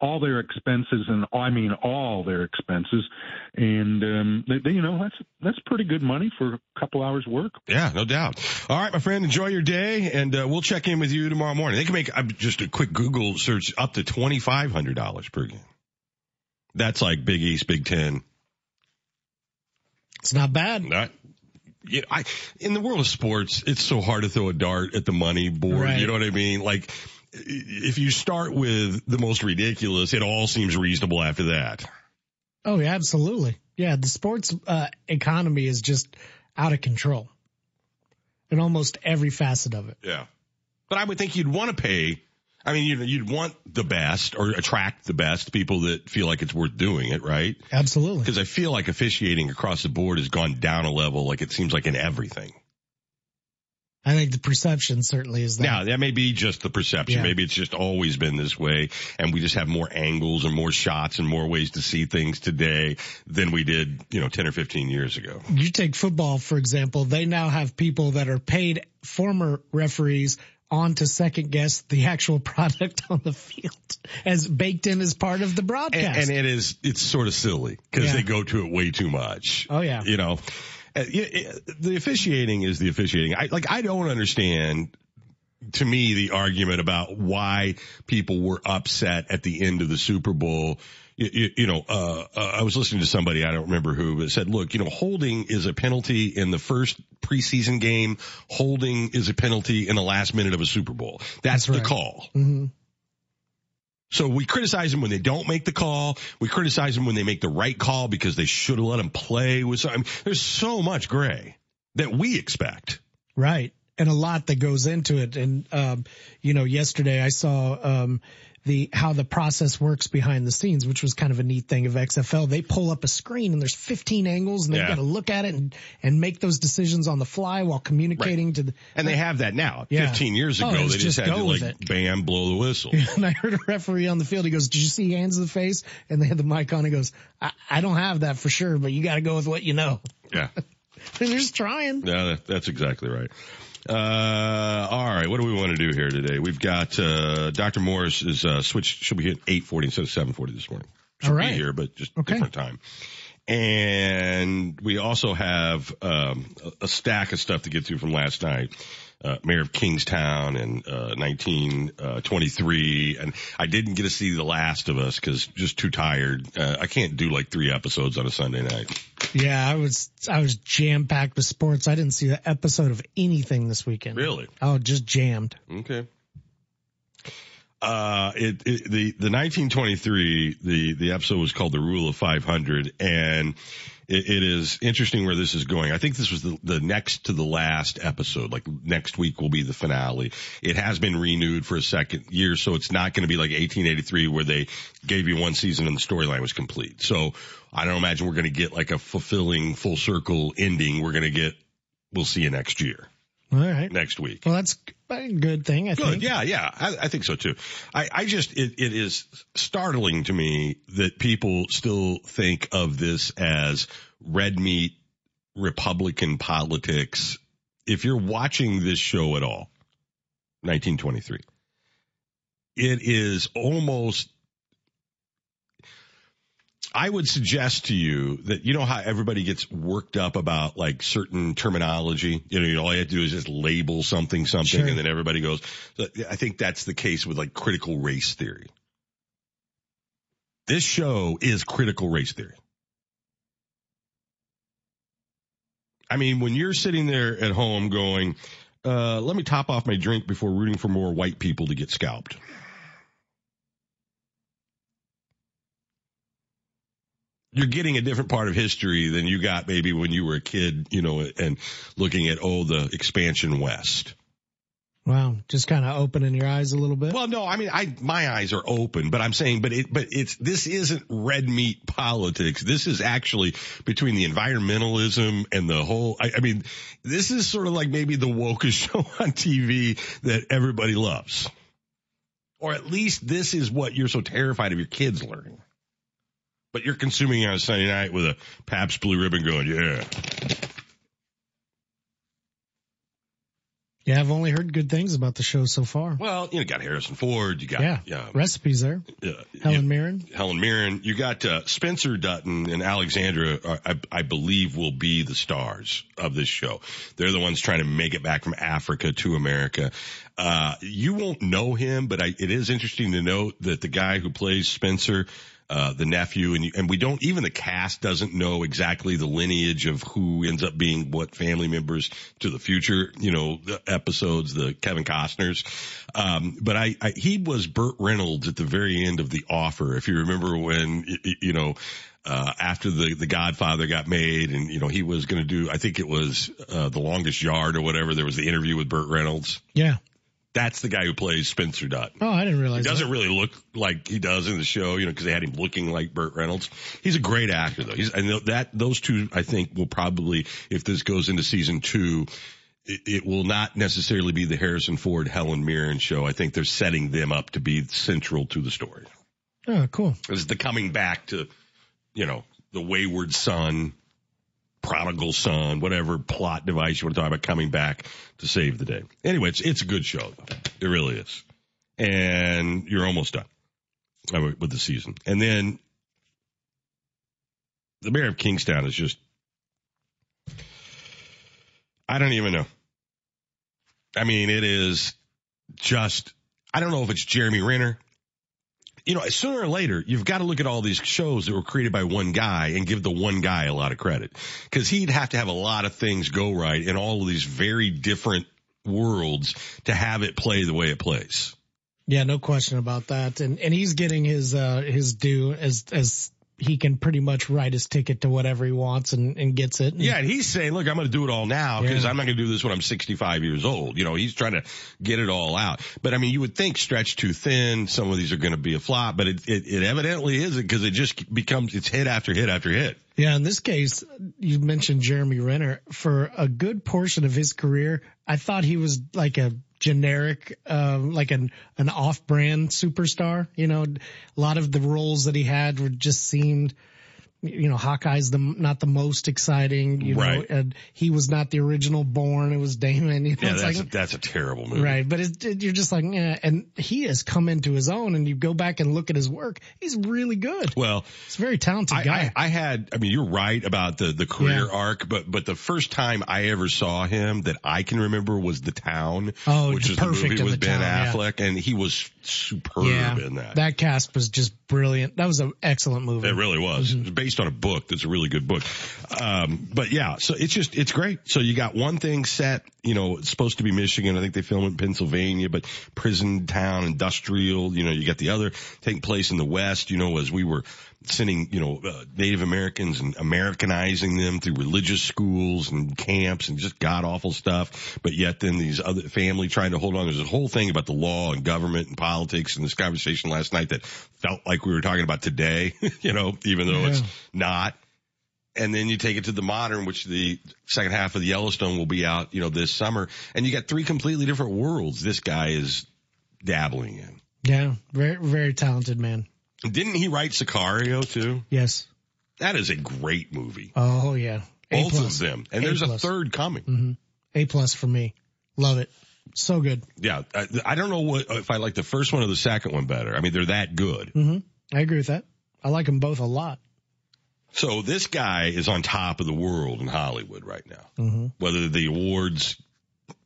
all their expenses and I mean all their expenses, and um, they, they, you know that's that's pretty good money for a couple hours work. Yeah, no doubt. All right, my friend, enjoy your day, and uh, we'll check in with you tomorrow morning. They can make uh, just a quick Google search up to twenty five hundred dollars per game. That's like Big East, Big Ten. It's not bad. Not, you know, I in the world of sports, it's so hard to throw a dart at the money board. Right. You know what I mean? Like if you start with the most ridiculous, it all seems reasonable after that. Oh, yeah, absolutely. Yeah, the sports uh, economy is just out of control in almost every facet of it. Yeah. But I would think you'd want to pay. I mean, you'd, you'd want the best or attract the best people that feel like it's worth doing it, right? Absolutely. Because I feel like officiating across the board has gone down a level, like it seems like in everything. I think the perception certainly is that. Now, that may be just the perception. Yeah. Maybe it's just always been this way and we just have more angles and more shots and more ways to see things today than we did, you know, 10 or 15 years ago. You take football, for example, they now have people that are paid former referees on to second guess the actual product on the field as baked in as part of the broadcast. And, and it is, it's sort of silly because Yeah. they go to it way too much. Oh, yeah. You know, Uh, the officiating is the officiating. I, like, I don't understand to me the argument about why people were upset at the end of the Super Bowl. You, you, know, uh, uh, I was listening to somebody, I don't remember who, but said, look, you know, holding is a penalty in the first preseason game. Holding is a penalty in the last minute of a Super Bowl. That's, the right. call. hmm So we criticize them when they don't make the call. We criticize them when they make the right call because they should have let them play with some. I mean, there's so much gray that we expect. Right. And a lot that goes into it. And, um, you know, yesterday I saw, um, the, how the process works behind the scenes, which was kind of a neat thing of XFL. They pull up a screen and there's 15 angles and they've Yeah. got to look at it and, and make those decisions on the fly while communicating to the, And they have that now. Yeah. 15 years Oh, ago, was they just, just had to like it. bam, blow the whistle. And I heard a referee on the field. He goes, "Did you see hands in the face?" And they had the mic on. He goes, "I, I don't have that for sure, but you got to go with what you know." Yeah. They're just trying. Yeah, that, that's exactly right. Uh, all right. What do we want to do here today? We've got, uh, Dr. Morris is, uh, switched, should be here at 840 instead of 740 this morning. Should All be here, but just Okay. different time. And we also have, um, a, a stack of stuff to get through from last night. Uh, Mayor of Kingstown and, uh, 1923. And I didn't get to see The Last of Us because just too tired. Uh, I can't do like three episodes on a Sunday night. Yeah, I was I was jam packed with sports. I didn't see an episode of anything this weekend. Really? Oh, just jammed. Okay. Uh, it, it, the, the 1923, the, the episode was called the rule of 500 and it, it is interesting where this is going. I think this was the, the next to the last episode. Like next week will be the finale. It has been renewed for a second year, so it's not going to be like 1883 where they gave you one season and the storyline was complete. So I don't imagine we're going to get like a fulfilling full circle ending. We're going to get, we'll see you next year, All right. next week. Well, that's good thing, I Good. think. Yeah, yeah. I, I think so too. I, I just, it, it is startling to me that people still think of this as red meat Republican politics. If you're watching this show at all, 1923, it is almost I would suggest to you that you know how everybody gets worked up about like certain terminology. You know, you know, all you have to do is just label something something, Sure. and then everybody goes. So I think that's the case with like critical race theory. This show is critical race theory. I mean, when you're sitting there at home going, uh, let me top off my drink before rooting for more white people to get scalped. You're getting a different part of history than you got maybe when you were a kid, you know, and looking at, oh, the expansion west. Wow. Just kind of opening your eyes a little bit. Well, no, I mean, I, my eyes are open, but I'm saying, but it, but it's, this isn't red meat politics. This is actually between the environmentalism and the whole, I, I mean, this is sort of like maybe the wokest show on TV that everybody loves. Or at least this is what you're so terrified of your kids learning. But you're consuming it on a Sunday night with a Pabst Blue Ribbon going, yeah. Yeah, I've only heard good things about the show so far. Well, you know, you got Harrison Ford, you got, Yeah. yeah, Recipes there. yeah Helen Mirren. Helen Mirren. You got uh, Spencer Dutton and Alexandra, uh, I, I believe, will be the stars of this show. They're the ones trying to make it back from Africa to America. Uh, you won't know him, but I, it is interesting to note that the guy who plays Spencer, uh, the nephew, and, and we don't, even the cast doesn't know exactly the lineage of who ends up being what family members to the future, you know, the episodes, the Kevin Costners. Um, but I, I, he was Burt Reynolds at the very end of The Offer. If you remember when, you know, uh, after the, the Godfather got made and, you know, he was going to do, I think it was, uh, The Longest Yard or whatever. There was the interview with Burt Reynolds. Yeah. That's the guy who plays Spencer Dutton. Oh, I didn't realize. He doesn't that. really look like he does in the show, you know, because they had him looking like Burt Reynolds. He's a great actor, though. He's, know that those two, I think, will probably, if this goes into season two, it, it will not necessarily be the Harrison Ford Helen Mirren show. I think they're setting them up to be central to the story. Oh, cool. It's the coming back to, you know, the wayward son, prodigal son, whatever plot device you want to talk about, coming back to save the day. Anyway, it's it's a good show. It really is, and you're almost done uh, with the season. And then the mayor of Kingstown is just, I don't even know. I mean, it is just, I don't know if it's Jeremy Renner you know, sooner or later, you've got to look at all these shows that were created by one guy and give the one guy a lot of credit. Cause he'd have to have a lot of things go right in all of these very different worlds to have it play the way it plays. Yeah, no question about that. And and he's getting his uh his due as as he can pretty much write his ticket to whatever he wants and, and gets it. And Yeah, and he's saying, look, I'm going to do it all now because Yeah. I'm not going to do this when I'm 65 years old. You know, he's trying to get it all out. But I mean, you would think stretched too thin. Some of these are going to be a flop, but it, it, it evidently isn't because it just becomes, it's hit after hit after hit. Yeah, in this case, you mentioned Jeremy Renner. For a good portion of his career, I thought he was like a generic, um, like an an off-brand superstar. You know, a lot of the roles that he had were just seemed, you know, Hawkeye's the not the most exciting. You Right. know, and he was not the original Bourne. It was Damon. You know, Yeah, that's, like, a, that's a terrible movie. Right, but it, you're just like, yeah, and he has come into his own, and you go back and look at his work, he's really good. Well, He's a very talented I, guy. I, I had, I mean, you're right about the, the career Yeah. arc, but, but the first time I ever saw him that I can remember was The Town, Oh, which is the movie with The Ben Town, yeah. Affleck, and he was superb yeah, in that. That cast was just brilliant. That was an excellent movie. It really was. Mm-hmm. It was based on a book that's a really good book. Um, but yeah, so it's just, it's great. So you got one thing set, you know, it's supposed to be Michigan. I think they film it in Pennsylvania, but prison town, industrial, you know, you got the other taking place in the West, you know, as we were sending, you know, uh, Native Americans and Americanizing them through religious schools and camps and just god awful stuff. But yet then these other family trying to hold on. There's a whole thing about the law and government and politics and this conversation last night that felt like we were talking about today, you know, even though it's not. and then you take it to the modern, which the second half of the Yellowstone will be out, you know, this summer, and you got three completely different worlds. This guy is dabbling in. Yeah, very very talented man. Didn't he write Sicario too? Yes. That is a great movie. Oh yeah. A Both plus. of them, and A there's a third coming. hmm A plus for me. Love it. So good. Yeah, I, I don't know what if I like the first one or the second one better. I mean, they're that good. hmm I agree with that. I like them both a lot. So this guy is on top of the world in Hollywood right now. hmm Whether the awards,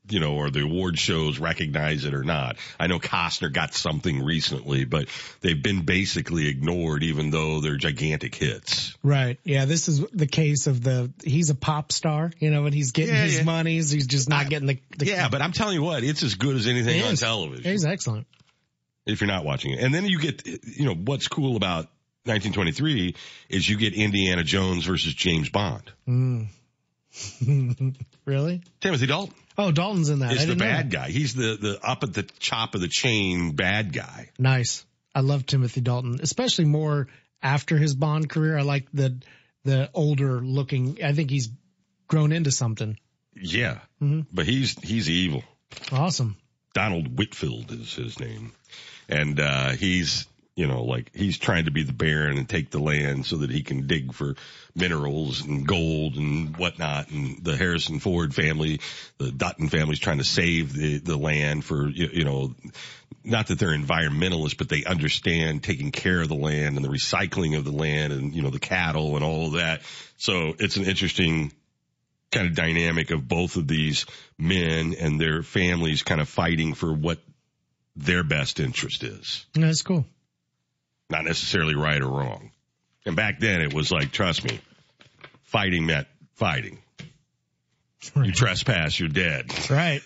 you know, or the award shows recognize it or not. I know Costner got something recently, but they've been basically ignored even though they're gigantic hits. Right. Yeah. This is the case of the, he's a pop star, you know, and he's getting Yeah, his yeah. monies. He's just not getting the, the Yeah, but I'm telling you what, it's as good as anything on television. He's excellent. if you're not watching it. And then you get, you know, what's cool about 1923 is you get Indiana Jones versus James Bond. Mm. really? Timothy Dalton Oh, Dalton's in that. Is the bad guy. He's the, the up at the top of the chain bad guy. Nice. I love Timothy Dalton, especially more after his Bond career. I like the, the older looking, I think he's grown into something. Yeah. Mhm. But he's, he's evil. Awesome. Donald Whitfield is his name. And, uh, he's, you know, like he's trying to be the baron and take the land so that he can dig for minerals and gold and whatnot. And the Harrison Ford family, the Dutton family's trying to save the, the land for, you, you know, not that they're environmentalists, but they understand taking care of the land and the recycling of the land and, you know, the cattle and all of that. So it's an interesting kind of dynamic of both of these men and their families kind of fighting for what their best interest is. That's cool. Not necessarily right or wrong. And back then it was like, trust me, fighting meant fighting. You trespass, you're dead. That's right.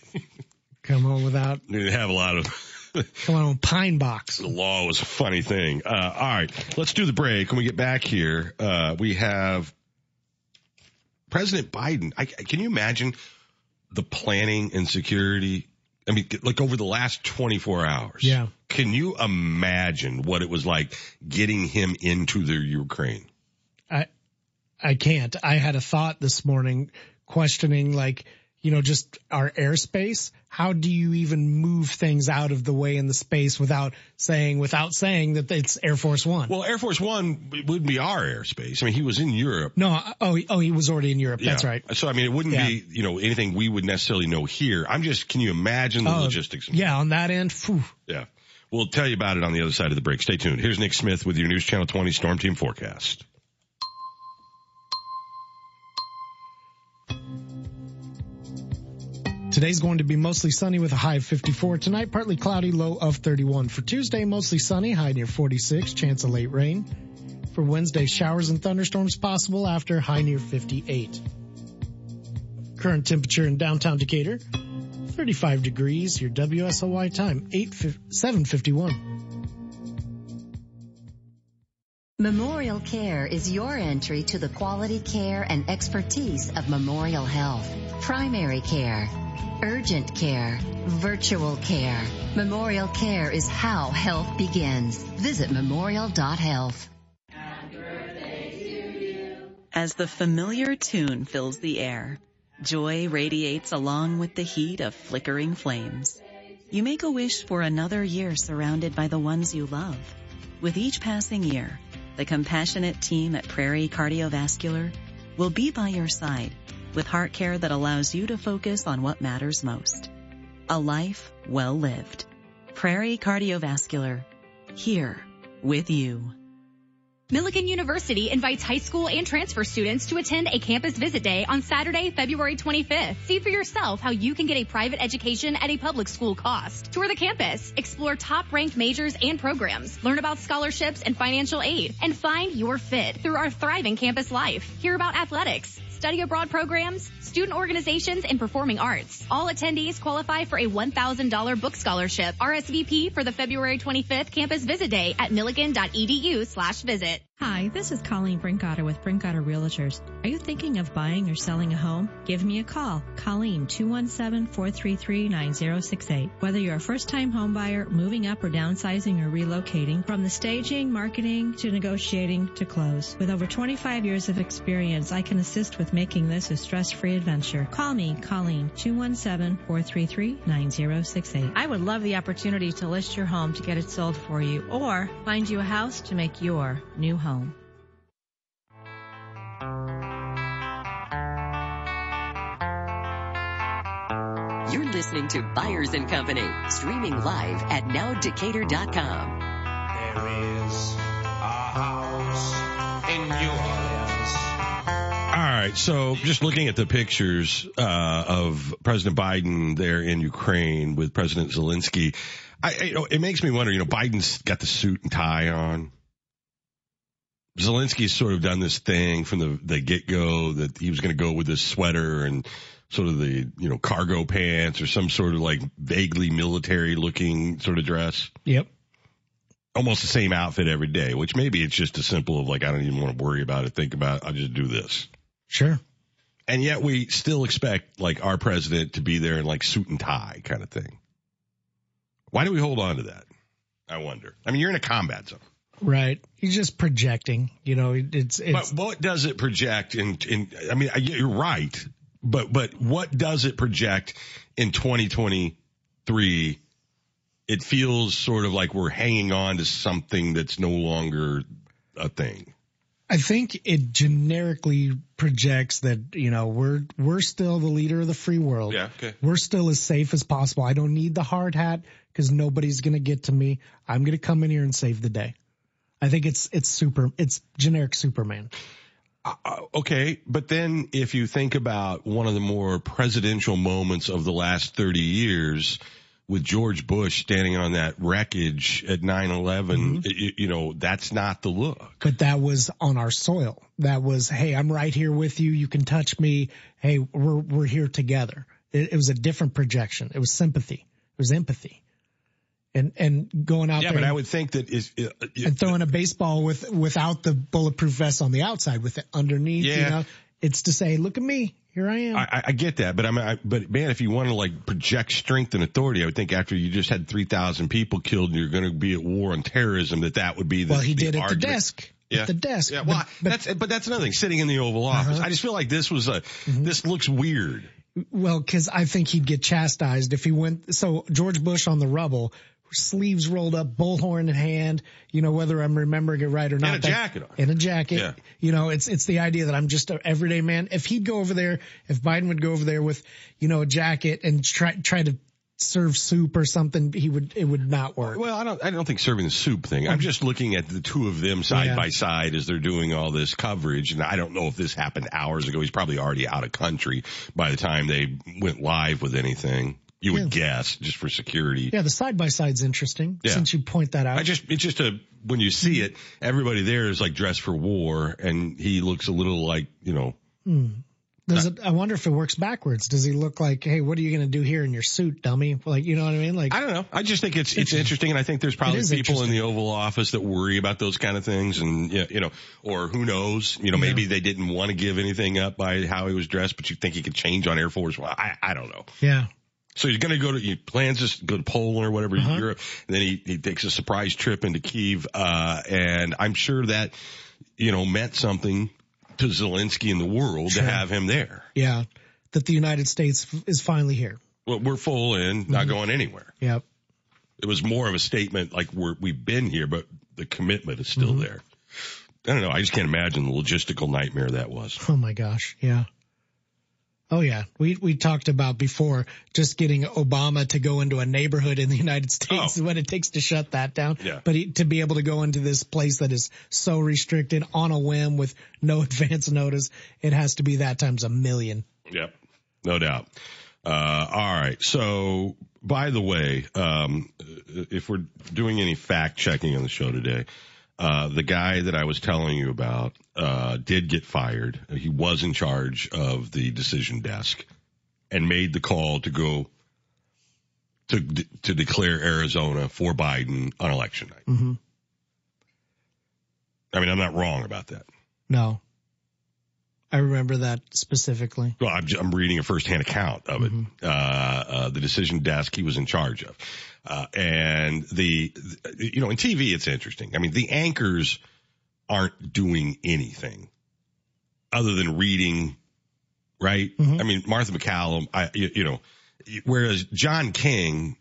Come on without, You didn't have a lot of come on, pine box. the law was a funny thing. Uh, all right, let's do the break. When we get back here, uh, we have President Biden. I, can you imagine the planning and security? I mean, like over the last 24 hours. Yeah. Can you imagine what it was like getting him into the Ukraine? I, I can't. I had a thought this morning questioning like, you know, just our airspace. How do you even move things out of the way in the space without saying, without saying that it's Air Force One? Well, Air Force One wouldn't be our airspace. I mean, he was in Europe. No, oh, he- oh, he was already in Europe. That's right. So, I mean, it wouldn't Yeah. be, you know, anything we would necessarily know here. I'm just, can you imagine the Oh, logistics? Yeah, on that end, phew. Yeah. We'll tell you about it on the other side of the break. Stay tuned. Here's Nick Smith with your News Channel 20 Storm Team forecast. Today's going to be mostly sunny with a high of 54. Tonight, partly cloudy, low of 31. For Tuesday, mostly sunny, high near 46, chance of late rain. For Wednesday, showers and thunderstorms possible after high near 58. Current temperature in downtown Decatur, 35 degrees. Your WSOY time, 8, 751. Memorial Care is your entry to the quality care and expertise of Memorial Health. Primary care, urgent care, virtual care. Memorial Care is how health begins. Visit memorial.health. As the familiar tune fills the air, joy radiates along with the heat of flickering flames. You make a wish for another year surrounded by the ones you love. With each passing year, the compassionate team at Prairie Cardiovascular will be by your side with heart care that allows you to focus on what matters most. A life well lived. Prairie Cardiovascular, here with you. Millikin University invites high school and transfer students to attend a campus visit day on Saturday, February 25th. See for yourself how you can get a private education at a public school cost. Tour the campus, explore top ranked majors and programs, learn about scholarships and financial aid, and find your fit through our thriving campus life. Hear about athletics, study abroad programs, student organizations, and performing arts. All attendees qualify for a $1,000 book scholarship. RSVP for the February 25th campus visit day at millikin.edu slash visit. Hi, this is Colleen Brinkoetter with Brinkoetter Realtors. Are you thinking of buying or selling a home? Give me a call. Colleen 217-433-9068. Whether you're a first-time home buyer, moving up or downsizing or relocating, from the staging, marketing to negotiating to close. With over 25 years of experience, I can assist with making this a stress-free adventure. Call me, Colleen 217-433-9068. I would love the opportunity to list your home to get it sold for you or find you a house to make your new home. You're listening to Byers and Company, streaming live at nowdecatur.com. There is a house in New Orleans. All right, so just looking at the pictures uh, of President Biden there in Ukraine with President Zelensky, I, I- you know, it makes me wonder. You know, Biden's got the suit and tie on. Zelensky's sort of done this thing from the, the get go that he was going to go with this sweater and sort of the you know cargo pants or some sort of like vaguely military looking sort of dress. Yep. Almost the same outfit every day, which maybe it's just as simple of like I don't even want to worry about it, think about it, I'll just do this. Sure. And yet we still expect like our president to be there in like suit and tie kind of thing. Why do we hold on to that? I wonder. I mean, you're in a combat zone. Right. He's just projecting. You know, it's it's But what does it project in, in, I mean, you're right, but, but what does it project in 2023? It feels sort of like we're hanging on to something that's no longer a thing. I think it generically projects that, you know, we're we're still the leader of the free world. Yeah, okay. We're still as safe as possible. I don't need the hard hat because nobody's going to get to me. I'm going to come in here and save the day. I think it's it's super it's generic Superman. Uh, okay, but then if you think about one of the more presidential moments of the last 30 years with George Bush standing on that wreckage at 9/11, y- you know, that's not the look. But that was on our soil. That was, hey, I'm right here with you. You can touch me. Hey, we're we're here together. It, it was a different projection. It was sympathy. It was empathy. And and going out Yeah, there but I would think that is uh, and throwing a baseball with without the bulletproof vest on the outside with it underneath. You Yeah. know, it's to say, look at me, here I am. I, I- get that, but I'm, I, but man, if you want to like project strength and authority, I would think after you just had 3,000 people killed and you're going to be at war on terrorism, that that would be the well, he the did at the desk. Yeah. At the desk. Yeah, well, but that's but that's another thing. Sitting in the Oval Office, Uh-huh. I just feel like this was a this looks weird. Well, because I think he'd get chastised if he went. So George Bush on the rubble, sleeves rolled up, bullhorn in hand. You know whether I'm remembering it right or not. In a that- jacket. And a jacket. Yeah. You know, it's it's the idea that I'm just an everyday man. If he'd go over there, if Biden would go over there with you know a jacket and try try to serve soup or something, he would it would not work. Well, I don't I don't think serving the soup thing. I'm um, just looking at the two of them side Yeah. by side as they're doing all this coverage, and I don't know if this happened hours ago. He's probably already out of country by the time they went live with anything. You would guess, just for security. Yeah, the side by side's interesting. Yeah. Since you point that out. I just, it's just a, when you see it, everybody there is like dressed for war and he looks a little like, you know, Hmm. Does it, I wonder if it works backwards. Does he look like, hey, what are you going to do here in your suit, dummy? Like, you know what I mean? Like, I don't know. I just think it's, it's interesting. And I think there's probably people in the Oval Office that worry about those kind of things. And, yeah, you know, or who knows, you know, maybe they didn't want to give anything up by how he was dressed, but you think he could change on Air Force. Well, I, I don't know. yeah. So he's going to go to, he plans to go to Poland or whatever, Uh-huh. Europe. And then he, he takes a surprise trip into Kiev. Uh, and I'm sure that, you know, meant something to Zelensky in the world Sure. to have him there. Yeah. That the United States is finally here. Well, we're full in, not Mhm. going anywhere. Yep. It was more of a statement like we're, we've been here, but the commitment is still Mhm. there. I don't know. I just can't imagine the logistical nightmare that was. Oh my gosh. Yeah. Oh yeah. We, we talked about before just getting Obama to go into a neighborhood in the United States what it takes to shut that down. Oh. Yeah. But he, to be able to go into this place that is so restricted on a whim with no advance notice, it has to be that times a million. Yep. No doubt. Uh, all right. So, by the way, um, if we're doing any fact checking on the show today, uh, the guy that I was telling you about, uh, did get fired. He was in charge of the decision desk and made the call to go to, to declare Arizona for Biden on election night. Mm-hmm. I mean, I'm not wrong about that. No. I remember that specifically. Well, I'm, I'm reading a firsthand account of it. Uh, uh, the decision desk he was in charge of. Uh, and the, you know, in TV, it's interesting. I mean, the anchors aren't doing anything other than reading, right? I mean, Martha McCallum, I, you, you know, whereas John King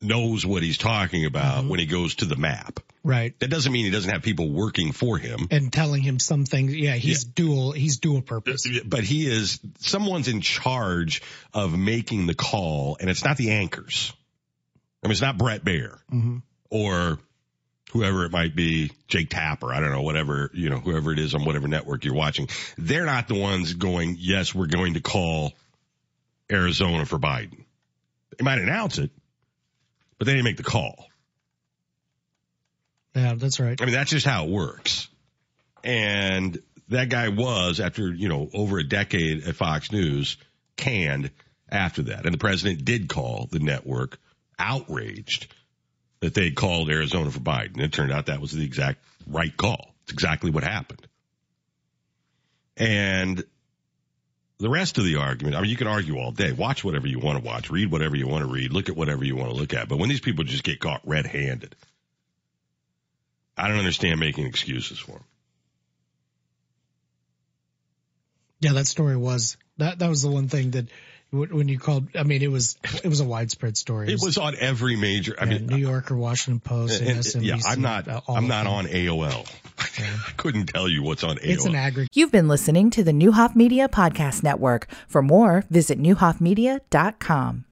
knows what he's talking about when he goes to the map. Right. That doesn't mean he doesn't have people working for him. And telling him some things. Yeah, he's dual, he's dual purpose. But he is, someone's in charge of making the call and it's not the anchors. I mean, it's not Bret Baier Mhm. or whoever it might be, Jake Tapper, I don't know, whatever, you know, whoever it is on whatever network you're watching. They're not the ones going, yes, we're going to call Arizona for Biden. They might announce it, but they didn't make the call. Yeah, that's right. I mean, that's just how it works. And that guy was, after, you know, over a decade at Fox News, canned after that. And the president did call the network outraged that they called Arizona for Biden. It turned out that was the exact right call. It's exactly what happened. And the rest of the argument, I mean, you can argue all day. Watch whatever you want to watch, read whatever you want to read, look at whatever you want to look at. But when these people just get caught red handed, I don't understand making excuses for him. Yeah, that story was, that, that was the one thing that when you called, I mean, it was, it was a widespread story. It was on every major, I yeah, mean, New york or Washington Post, and, and- MSNBC. yeah, I'm not, uh, I'm not on AOL. I couldn't tell you what's on AOL. It's an aggregate. You've been listening to the Neuhoff Media Podcast Network. For more, visit neuhoffmedia.com.